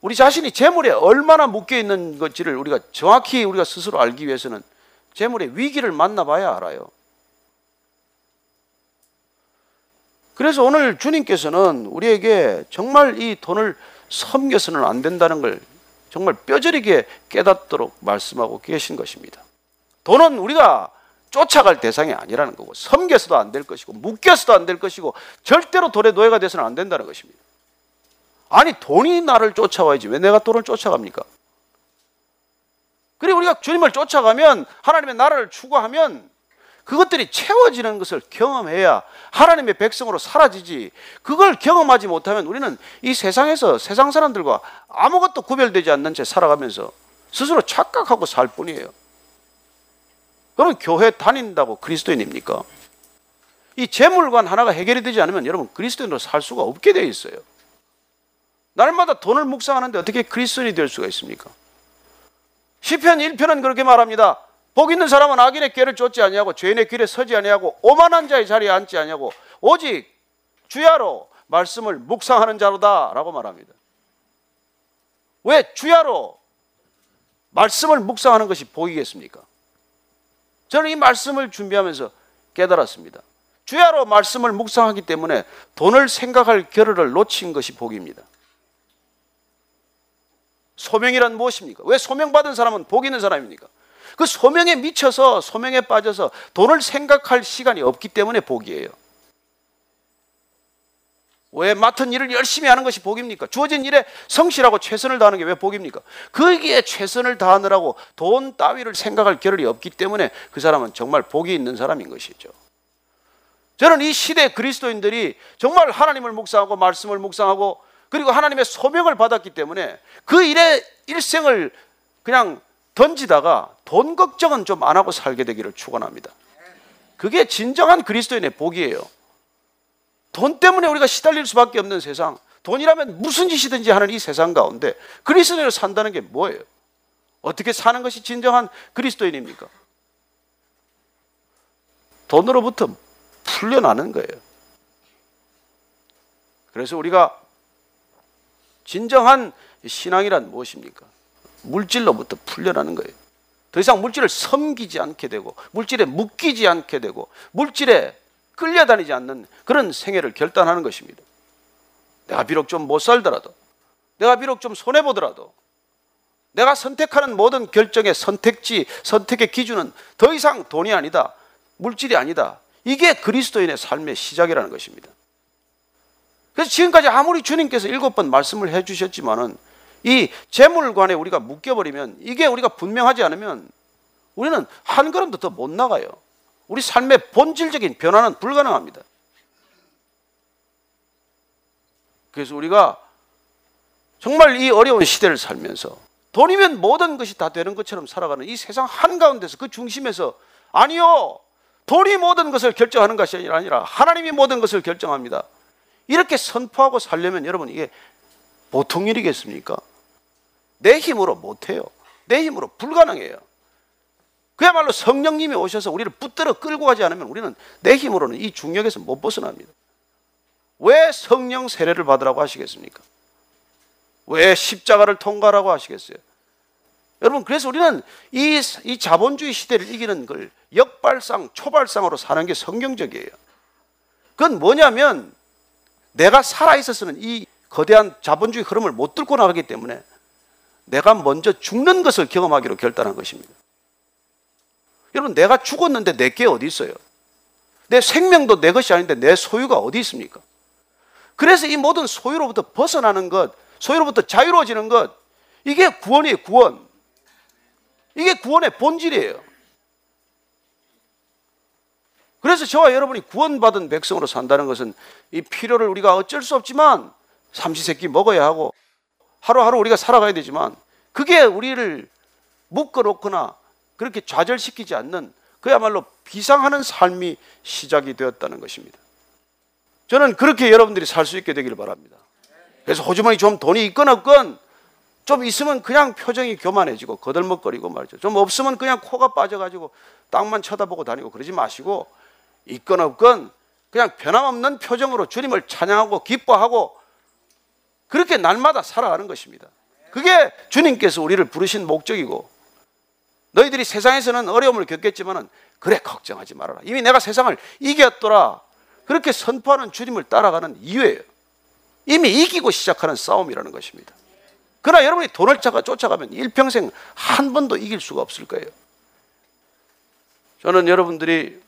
우리 자신이 재물에 얼마나 묶여 있는 것지를 우리가 정확히 우리가 스스로 알기 위해서는 재물의 위기를 만나봐야 알아요. 그래서 오늘 주님께서는 우리에게 정말 이 돈을 섬겨서는 안 된다는 걸 정말 뼈저리게 깨닫도록 말씀하고 계신 것입니다. 돈은 우리가 쫓아갈 대상이 아니라는 거고 섬겨서도 안 될 것이고 묶여서도 안 될 것이고 절대로 돈의 노예가 돼서는 안 된다는 것입니다. 아니 돈이 나를 쫓아와야지 왜 내가 돈을 쫓아갑니까? 그리고 우리가 주님을 쫓아가면 하나님의 나라를 추구하면 그것들이 채워지는 것을 경험해야 하나님의 백성으로 사라지지. 그걸 경험하지 못하면 우리는 이 세상에서 세상 사람들과 아무것도 구별되지 않는 채 살아가면서 스스로 착각하고 살 뿐이에요. 그러면 교회 다닌다고 그리스도인입니까? 이 재물관 하나가 해결이 되지 않으면 여러분 그리스도인으로 살 수가 없게 되어 있어요. 날마다 돈을 묵상하는데 어떻게 그리스도인이 될 수가 있습니까? 시편 1편은 그렇게 말합니다. 복 있는 사람은 악인의 꾀를 쫓지 아니하고 죄인의 길에 서지 아니하고 오만한 자의 자리에 앉지 아니하고 오직 주야로 말씀을 묵상하는 자로다라고 말합니다. 왜 주야로 말씀을 묵상하는 것이 복이겠습니까? 저는 이 말씀을 준비하면서 깨달았습니다. 주야로 말씀을 묵상하기 때문에 돈을 생각할 겨를을 놓친 것이 복입니다. 소명이란 무엇입니까? 왜 소명받은 사람은 복 있는 사람입니까? 그 소명에 미쳐서 소명에 빠져서 돈을 생각할 시간이 없기 때문에 복이에요. 왜 맡은 일을 열심히 하는 것이 복입니까? 주어진 일에 성실하고 최선을 다하는 게 왜 복입니까? 거기에 최선을 다하느라고 돈 따위를 생각할 겨를이 없기 때문에 그 사람은 정말 복이 있는 사람인 것이죠. 저는 이 시대 그리스도인들이 정말 하나님을 묵상하고 말씀을 묵상하고 그리고 하나님의 소명을 받았기 때문에 그 일에 일생을 그냥 던지다가 돈 걱정은 좀 안 하고 살게 되기를 축원합니다. 그게 진정한 그리스도인의 복이에요. 돈 때문에 우리가 시달릴 수밖에 없는 세상, 돈이라면 무슨 짓이든지 하는 이 세상 가운데 그리스도인으로 산다는 게 뭐예요? 어떻게 사는 것이 진정한 그리스도인입니까? 돈으로부터 풀려나는 거예요. 그래서 우리가 진정한 신앙이란 무엇입니까? 물질로부터 풀려나는 거예요. 더 이상 물질을 섬기지 않게 되고 물질에 묶이지 않게 되고 물질에 끌려다니지 않는 그런 생애를 결단하는 것입니다. 내가 비록 좀 못 살더라도 내가 비록 좀 손해 보더라도 내가 선택하는 모든 결정의 선택지, 선택의 기준은 더 이상 돈이 아니다. 물질이 아니다. 이게 그리스도인의 삶의 시작이라는 것입니다. 그래서 지금까지 아무리 주님께서 일곱 번 말씀을 해 주셨지만은 이 재물관에 우리가 묶여버리면 이게 우리가 분명하지 않으면 우리는 한 걸음도 더 못 나가요. 우리 삶의 본질적인 변화는 불가능합니다. 그래서 우리가 정말 이 어려운 시대를 살면서 돈이면 모든 것이 다 되는 것처럼 살아가는 이 세상 한가운데서 그 중심에서 아니요. 돈이 모든 것을 결정하는 것이 아니라 하나님이 모든 것을 결정합니다. 이렇게 선포하고 살려면 여러분 이게 보통 일이겠습니까? 내 힘으로 못해요. 내 힘으로 불가능해요. 그야말로 성령님이 오셔서 우리를 붙들어 끌고 가지 않으면 우리는 내 힘으로는 이 중력에서 못 벗어납니다. 왜 성령 세례를 받으라고 하시겠습니까? 왜 십자가를 통과라고 하시겠어요? 여러분, 그래서 우리는 이, 이 자본주의 시대를 이기는 걸 역발상, 초발상으로 사는 게 성경적이에요. 그건 뭐냐면 내가 살아있어서는 이 거대한 자본주의 흐름을 못 뚫고 나가기 때문에 내가 먼저 죽는 것을 경험하기로 결단한 것입니다. 여러분, 내가 죽었는데 내게 어디 있어요? 내 생명도 내 것이 아닌데 내 소유가 어디 있습니까? 그래서 이 모든 소유로부터 벗어나는 것, 소유로부터 자유로워지는 것, 이게 구원이에요, 구원. 이게 구원의 본질이에요. 그래서 저와 여러분이 구원받은 백성으로 산다는 것은 이 필요를 우리가 어쩔 수 없지만 삼시세끼 먹어야 하고 하루하루 우리가 살아가야 되지만 그게 우리를 묶어놓거나 그렇게 좌절시키지 않는 그야말로 비상하는 삶이 시작이 되었다는 것입니다. 저는 그렇게 여러분들이 살 수 있게 되기를 바랍니다. 그래서 호주머니 좀 돈이 있건 없건 좀 있으면 그냥 표정이 교만해지고 거들먹거리고 말이죠. 좀 없으면 그냥 코가 빠져가지고 땅만 쳐다보고 다니고 그러지 마시고 있건 없건 그냥 변함없는 표정으로 주님을 찬양하고 기뻐하고 그렇게 날마다 살아가는 것입니다. 그게 주님께서 우리를 부르신 목적이고 너희들이 세상에서는 어려움을 겪겠지만은 그래 걱정하지 말아라. 이미 내가 세상을 이겼더라. 그렇게 선포하는 주님을 따라가는 이유예요. 이미 이기고 시작하는 싸움이라는 것입니다. 그러나 여러분이 돈을 찾아 쫓아가면 일평생 한 번도 이길 수가 없을 거예요. 저는 여러분들이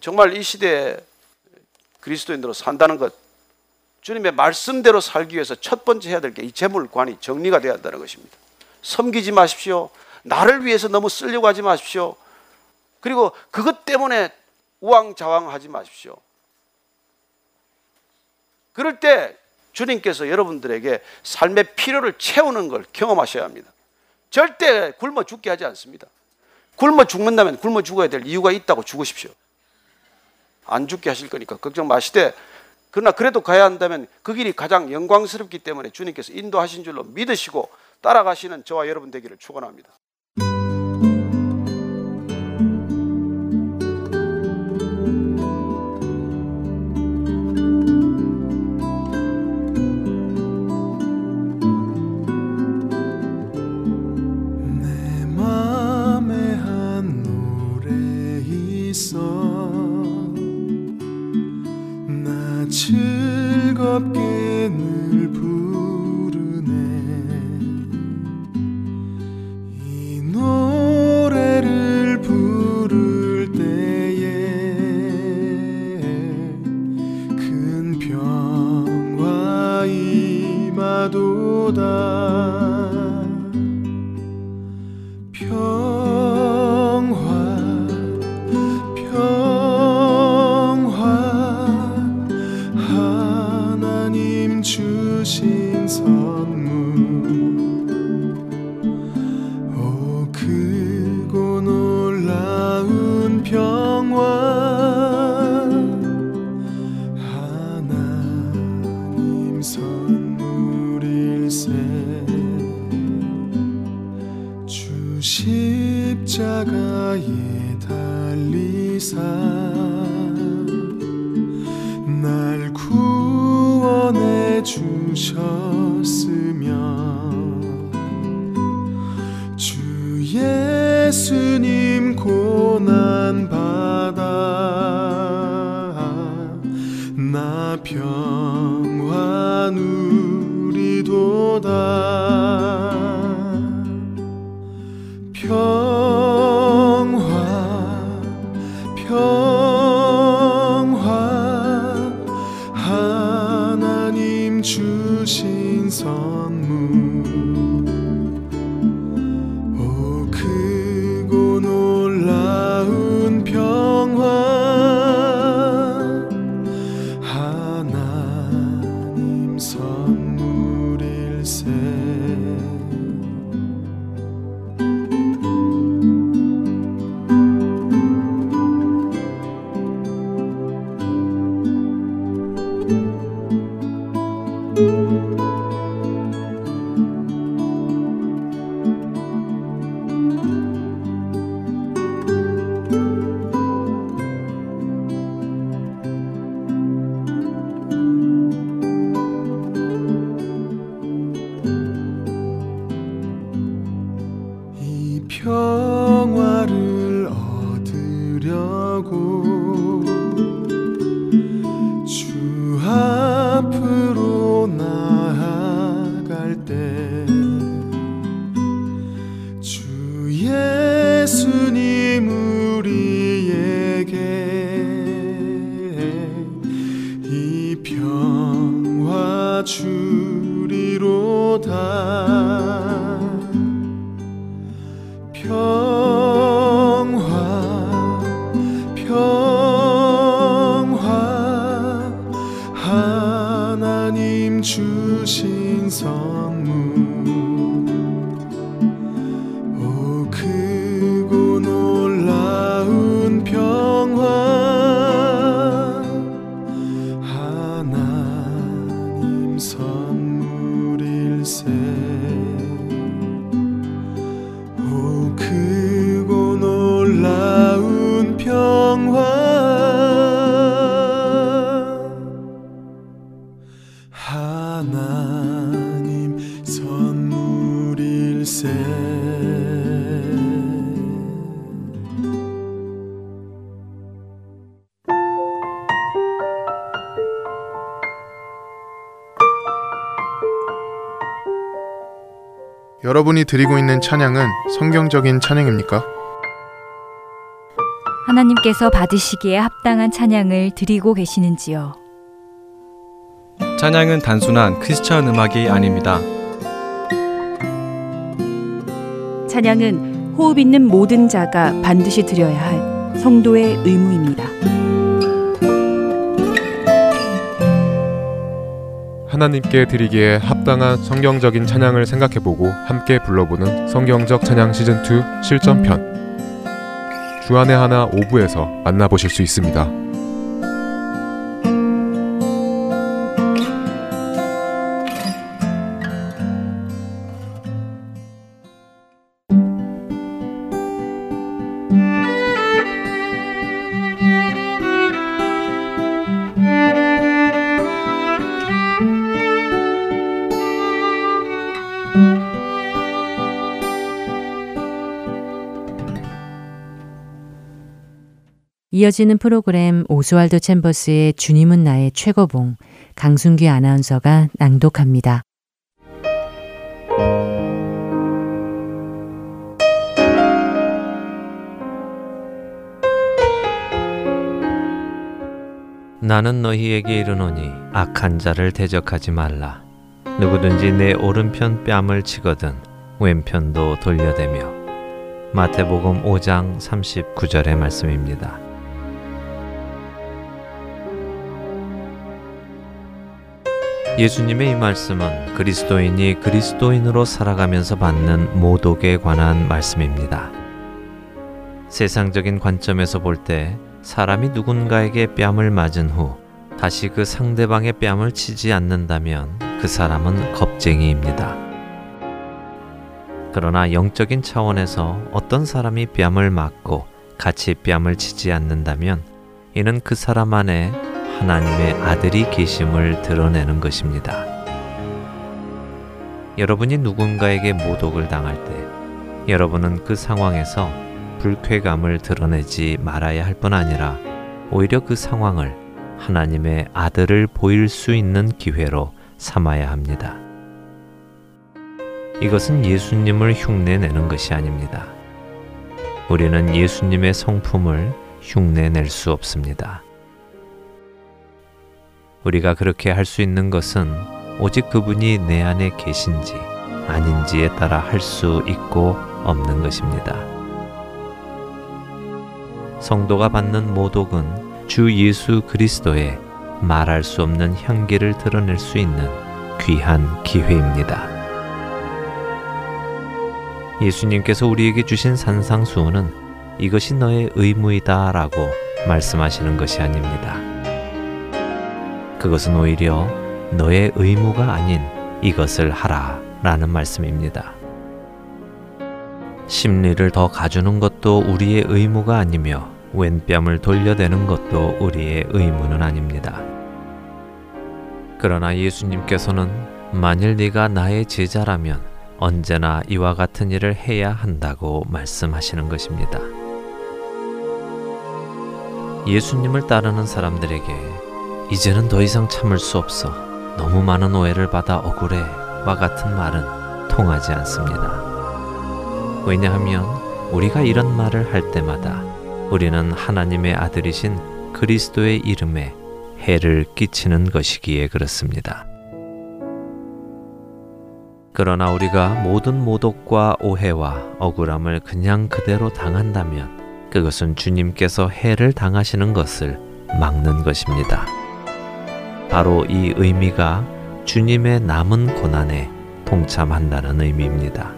정말 이 시대에 그리스도인으로 산다는 것, 주님의 말씀대로 살기 위해서 첫 번째 해야 될 게 이 재물관이 정리가 되어야 한다는 것입니다. 섬기지 마십시오. 나를 위해서 너무 쓰려고 하지 마십시오. 그리고 그것 때문에 우왕좌왕하지 마십시오. 그럴 때 주님께서 여러분들에게 삶의 필요를 채우는 걸 경험하셔야 합니다. 절대 굶어 죽게 하지 않습니다. 굶어 죽는다면 굶어 죽어야 될 이유가 있다고 죽으십시오. 안 죽게 하실 거니까 걱정 마시되 그러나 그래도 가야 한다면 그 길이 가장 영광스럽기 때문에 주님께서 인도하신 줄로 믿으시고 따라가시는 저와 여러분 되기를 축원합니다. 드리고 있는 찬양은 성경적인 찬양입니까? 하나님께서 받으시기에 합당한 찬양을 드리고 계시는지요? 찬양은 단순한 크리스천 음악이 아닙니다. 찬양은 호흡 있는 모든 자가 반드시 드려야 할 성도의 의무입니다. 하나님께 드리기에 합당한 성경적인 찬양을 생각해보고 함께 불러보는 성경적 찬양 시즌2 실전편 주안의 하나 5부에서 만나보실 수 있습니다. 이어지는 프로그램 오스왈드 챔버스의 주님은 나의 최고봉 강순규 아나운서가 낭독합니다. 나는 너희에게 이르노니 악한 자를 대적하지 말라. 누구든지 내 오른편 뺨을 치거든 왼편도 돌려대며 마태복음 5장 39절의 말씀입니다. 예수님의 이 말씀은 그리스도인이 그리스도인으로 살아가면서 받는 모독에 관한 말씀입니다. 세상적인 관점에서 볼 때 사람이 누군가에게 뺨을 맞은 후 다시 그 상대방의 뺨을 치지 않는다면 그 사람은 겁쟁이입니다. 그러나 영적인 차원에서 어떤 사람이 뺨을 맞고 같이 뺨을 치지 않는다면 이는 그 사람 안에 하나님의 아들이 계심을 드러내는 것입니다. 여러분이 누군가에게 모독을 당할 때 여러분은 그 상황에서 불쾌감을 드러내지 말아야 할 뿐 아니라 오히려 그 상황을 하나님의 아들을 보일 수 있는 기회로 삼아야 합니다. 이것은 예수님을 흉내내는 것이 아닙니다. 우리는 예수님의 성품을 흉내낼 수 없습니다. 우리가 그렇게 할 수 있는 것은 오직 그분이 내 안에 계신지 아닌지에 따라 할 수 있고 없는 것입니다. 성도가 받는 모독은 주 예수 그리스도의 말할 수 없는 향기를 드러낼 수 있는 귀한 기회입니다. 예수님께서 우리에게 주신 산상수훈은 이것이 너의 의무이다 라고 말씀하시는 것이 아닙니다. 그것은 오히려 너의 의무가 아닌 이것을 하라 라는 말씀입니다. 심리를 더 가주는 것도 우리의 의무가 아니며 왼뺨을 돌려대는 것도 우리의 의무는 아닙니다. 그러나 예수님께서는 만일 네가 나의 제자라면 언제나 이와 같은 일을 해야 한다고 말씀하시는 것입니다. 예수님을 따르는 사람들에게 이제는 더 이상 참을 수 없어 너무 많은 오해를 받아 억울해와 같은 말은 통하지 않습니다. 왜냐하면 우리가 이런 말을 할 때마다 우리는 하나님의 아들이신 그리스도의 이름에 해를 끼치는 것이기에 그렇습니다. 그러나 우리가 모든 모독과 오해와 억울함을 그냥 그대로 당한다면 그것은 주님께서 해를 당하시는 것을 막는 것입니다. 바로 이 의미가 주님의 남은 고난에 동참한다는 의미입니다.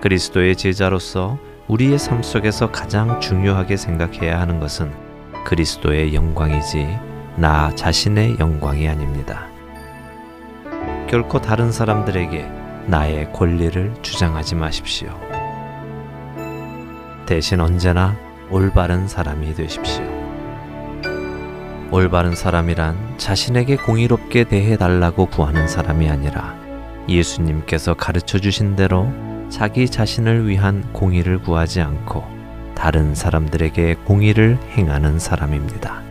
그리스도의 제자로서 우리의 삶 속에서 가장 중요하게 생각해야 하는 것은 그리스도의 영광이지 나 자신의 영광이 아닙니다. 결코 다른 사람들에게 나의 권리를 주장하지 마십시오. 대신 언제나 올바른 사람이 되십시오. 올바른 사람이란 자신에게 공의롭게 대해 달라고 구하는 사람이 아니라 예수님께서 가르쳐 주신 대로 자기 자신을 위한 공의를 구하지 않고 다른 사람들에게 공의를 행하는 사람입니다.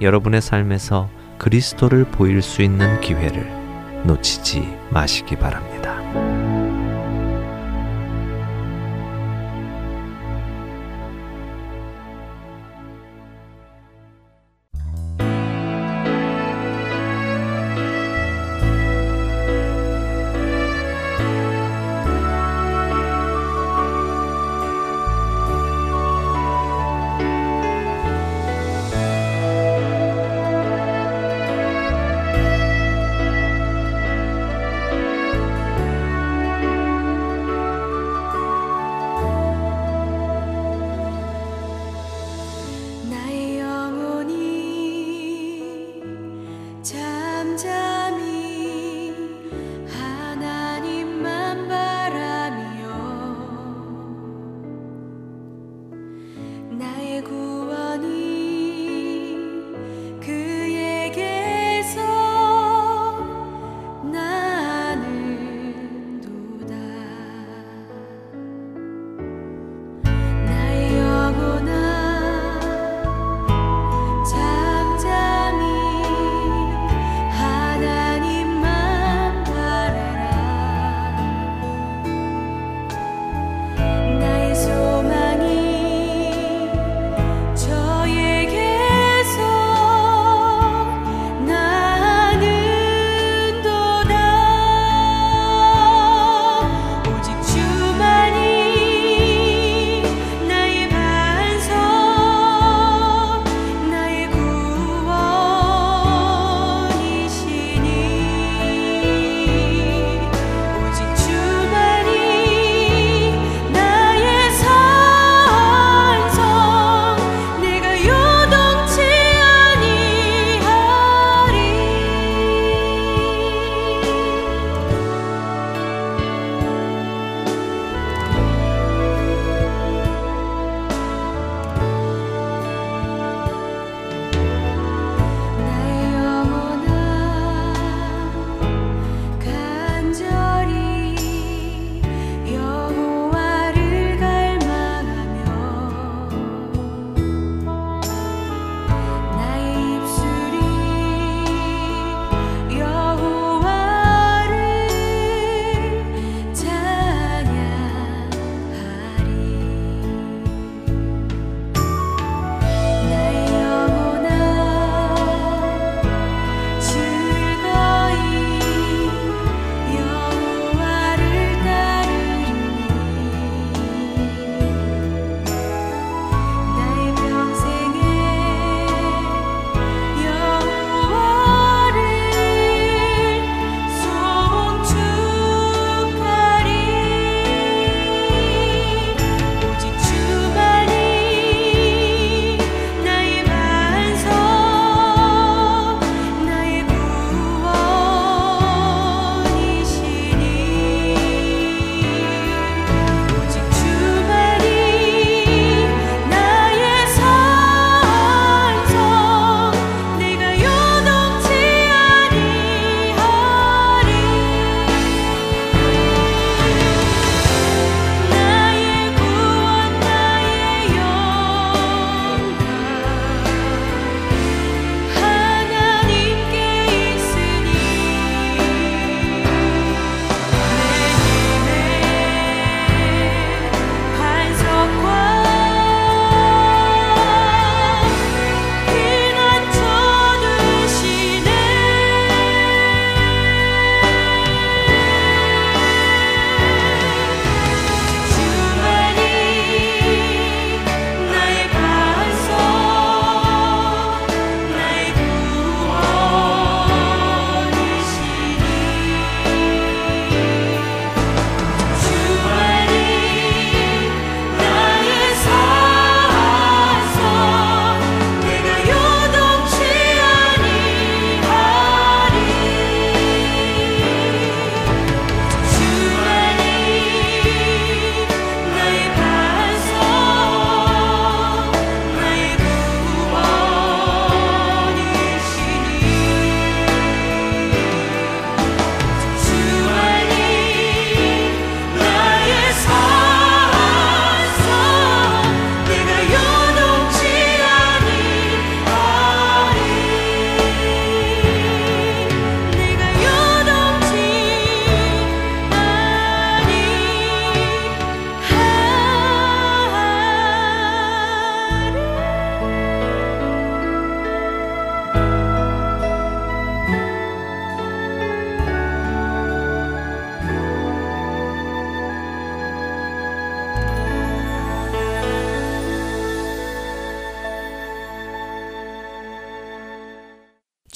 여러분의 삶에서 그리스도를 보일 수 있는 기회를 놓치지 마시기 바랍니다.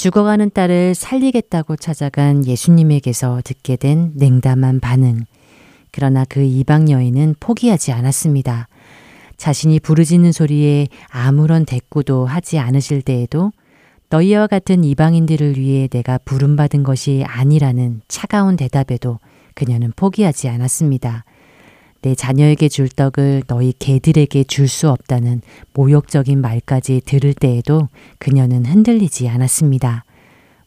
죽어가는 딸을 살리겠다고 찾아간 예수님에게서 듣게 된 냉담한 반응. 그러나 그 이방 여인은 포기하지 않았습니다. 자신이 부르짖는 소리에 아무런 대꾸도 하지 않으실 때에도 너희와 같은 이방인들을 위해 내가 부름받은 것이 아니라는 차가운 대답에도 그녀는 포기하지 않았습니다. 내 자녀에게 줄 떡을 너희 개들에게 줄 수 없다는 모욕적인 말까지 들을 때에도 그녀는 흔들리지 않았습니다.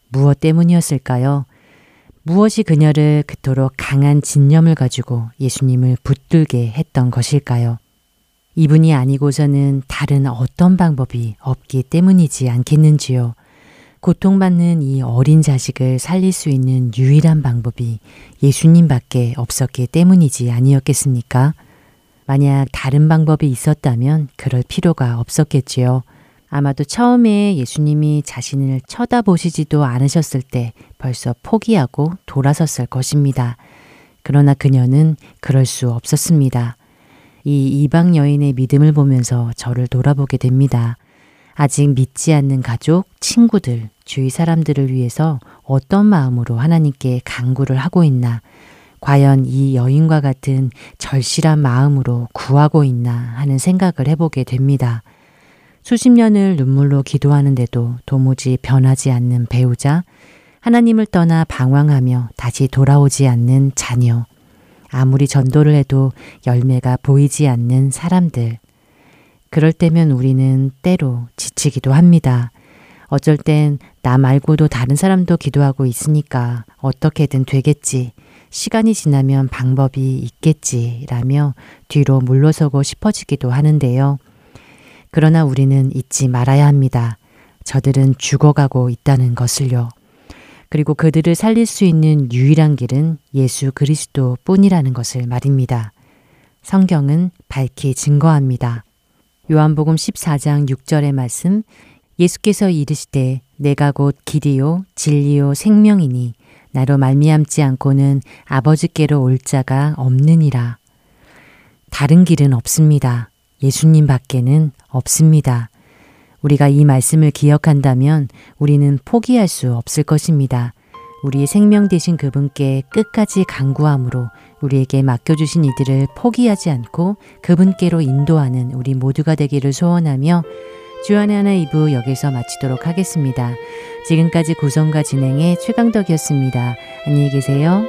무엇 때문이었을까요? 무엇이 그녀를 그토록 강한 진념을 가지고 예수님을 붙들게 했던 것일까요? 이분이 아니고서는 다른 어떤 방법이 없기 때문이지 않겠는지요. 고통받는 이 어린 자식을 살릴 수 있는 유일한 방법이 예수님밖에 없었기 때문이지 아니었겠습니까? 만약 다른 방법이 있었다면 그럴 필요가 없었겠지요. 아마도 처음에 예수님이 자신을 쳐다보시지도 않으셨을 때 벌써 포기하고 돌아섰을 것입니다. 그러나 그녀는 그럴 수 없었습니다. 이 이방 여인의 믿음을 보면서 저를 돌아보게 됩니다. 아직 믿지 않는 가족, 친구들, 주위 사람들을 위해서 어떤 마음으로 하나님께 간구를 하고 있나, 과연 이 여인과 같은 절실한 마음으로 구하고 있나 하는 생각을 해보게 됩니다. 수십 년을 눈물로 기도하는데도 도무지 변하지 않는 배우자, 하나님을 떠나 방황하며 다시 돌아오지 않는 자녀, 아무리 전도를 해도 열매가 보이지 않는 사람들, 그럴 때면 우리는 때로 지치기도 합니다. 어쩔 땐 나 말고도 다른 사람도 기도하고 있으니까 어떻게든 되겠지. 시간이 지나면 방법이 있겠지. 라며 뒤로 물러서고 싶어지기도 하는데요. 그러나 우리는 잊지 말아야 합니다. 저들은 죽어가고 있다는 것을요. 그리고 그들을 살릴 수 있는 유일한 길은 예수 그리스도 뿐이라는 것을 말입니다. 성경은 밝히 증거합니다. 요한복음 14장 6절의 말씀 예수께서 이르시되 내가 곧 길이요 진리요 생명이니 나로 말미암지 않고는 아버지께로 올 자가 없느니라. 다른 길은 없습니다. 예수님 밖에는 없습니다. 우리가 이 말씀을 기억한다면 우리는 포기할 수 없을 것입니다. 우리의 생명 되신 그분께 끝까지 간구함으로 우리에게 맡겨주신 이들을 포기하지 않고 그분께로 인도하는 우리 모두가 되기를 소원하며 주안의 하나 2부 여기서 마치도록 하겠습니다. 지금까지 구성과 진행의 최강덕이었습니다. 안녕히 계세요.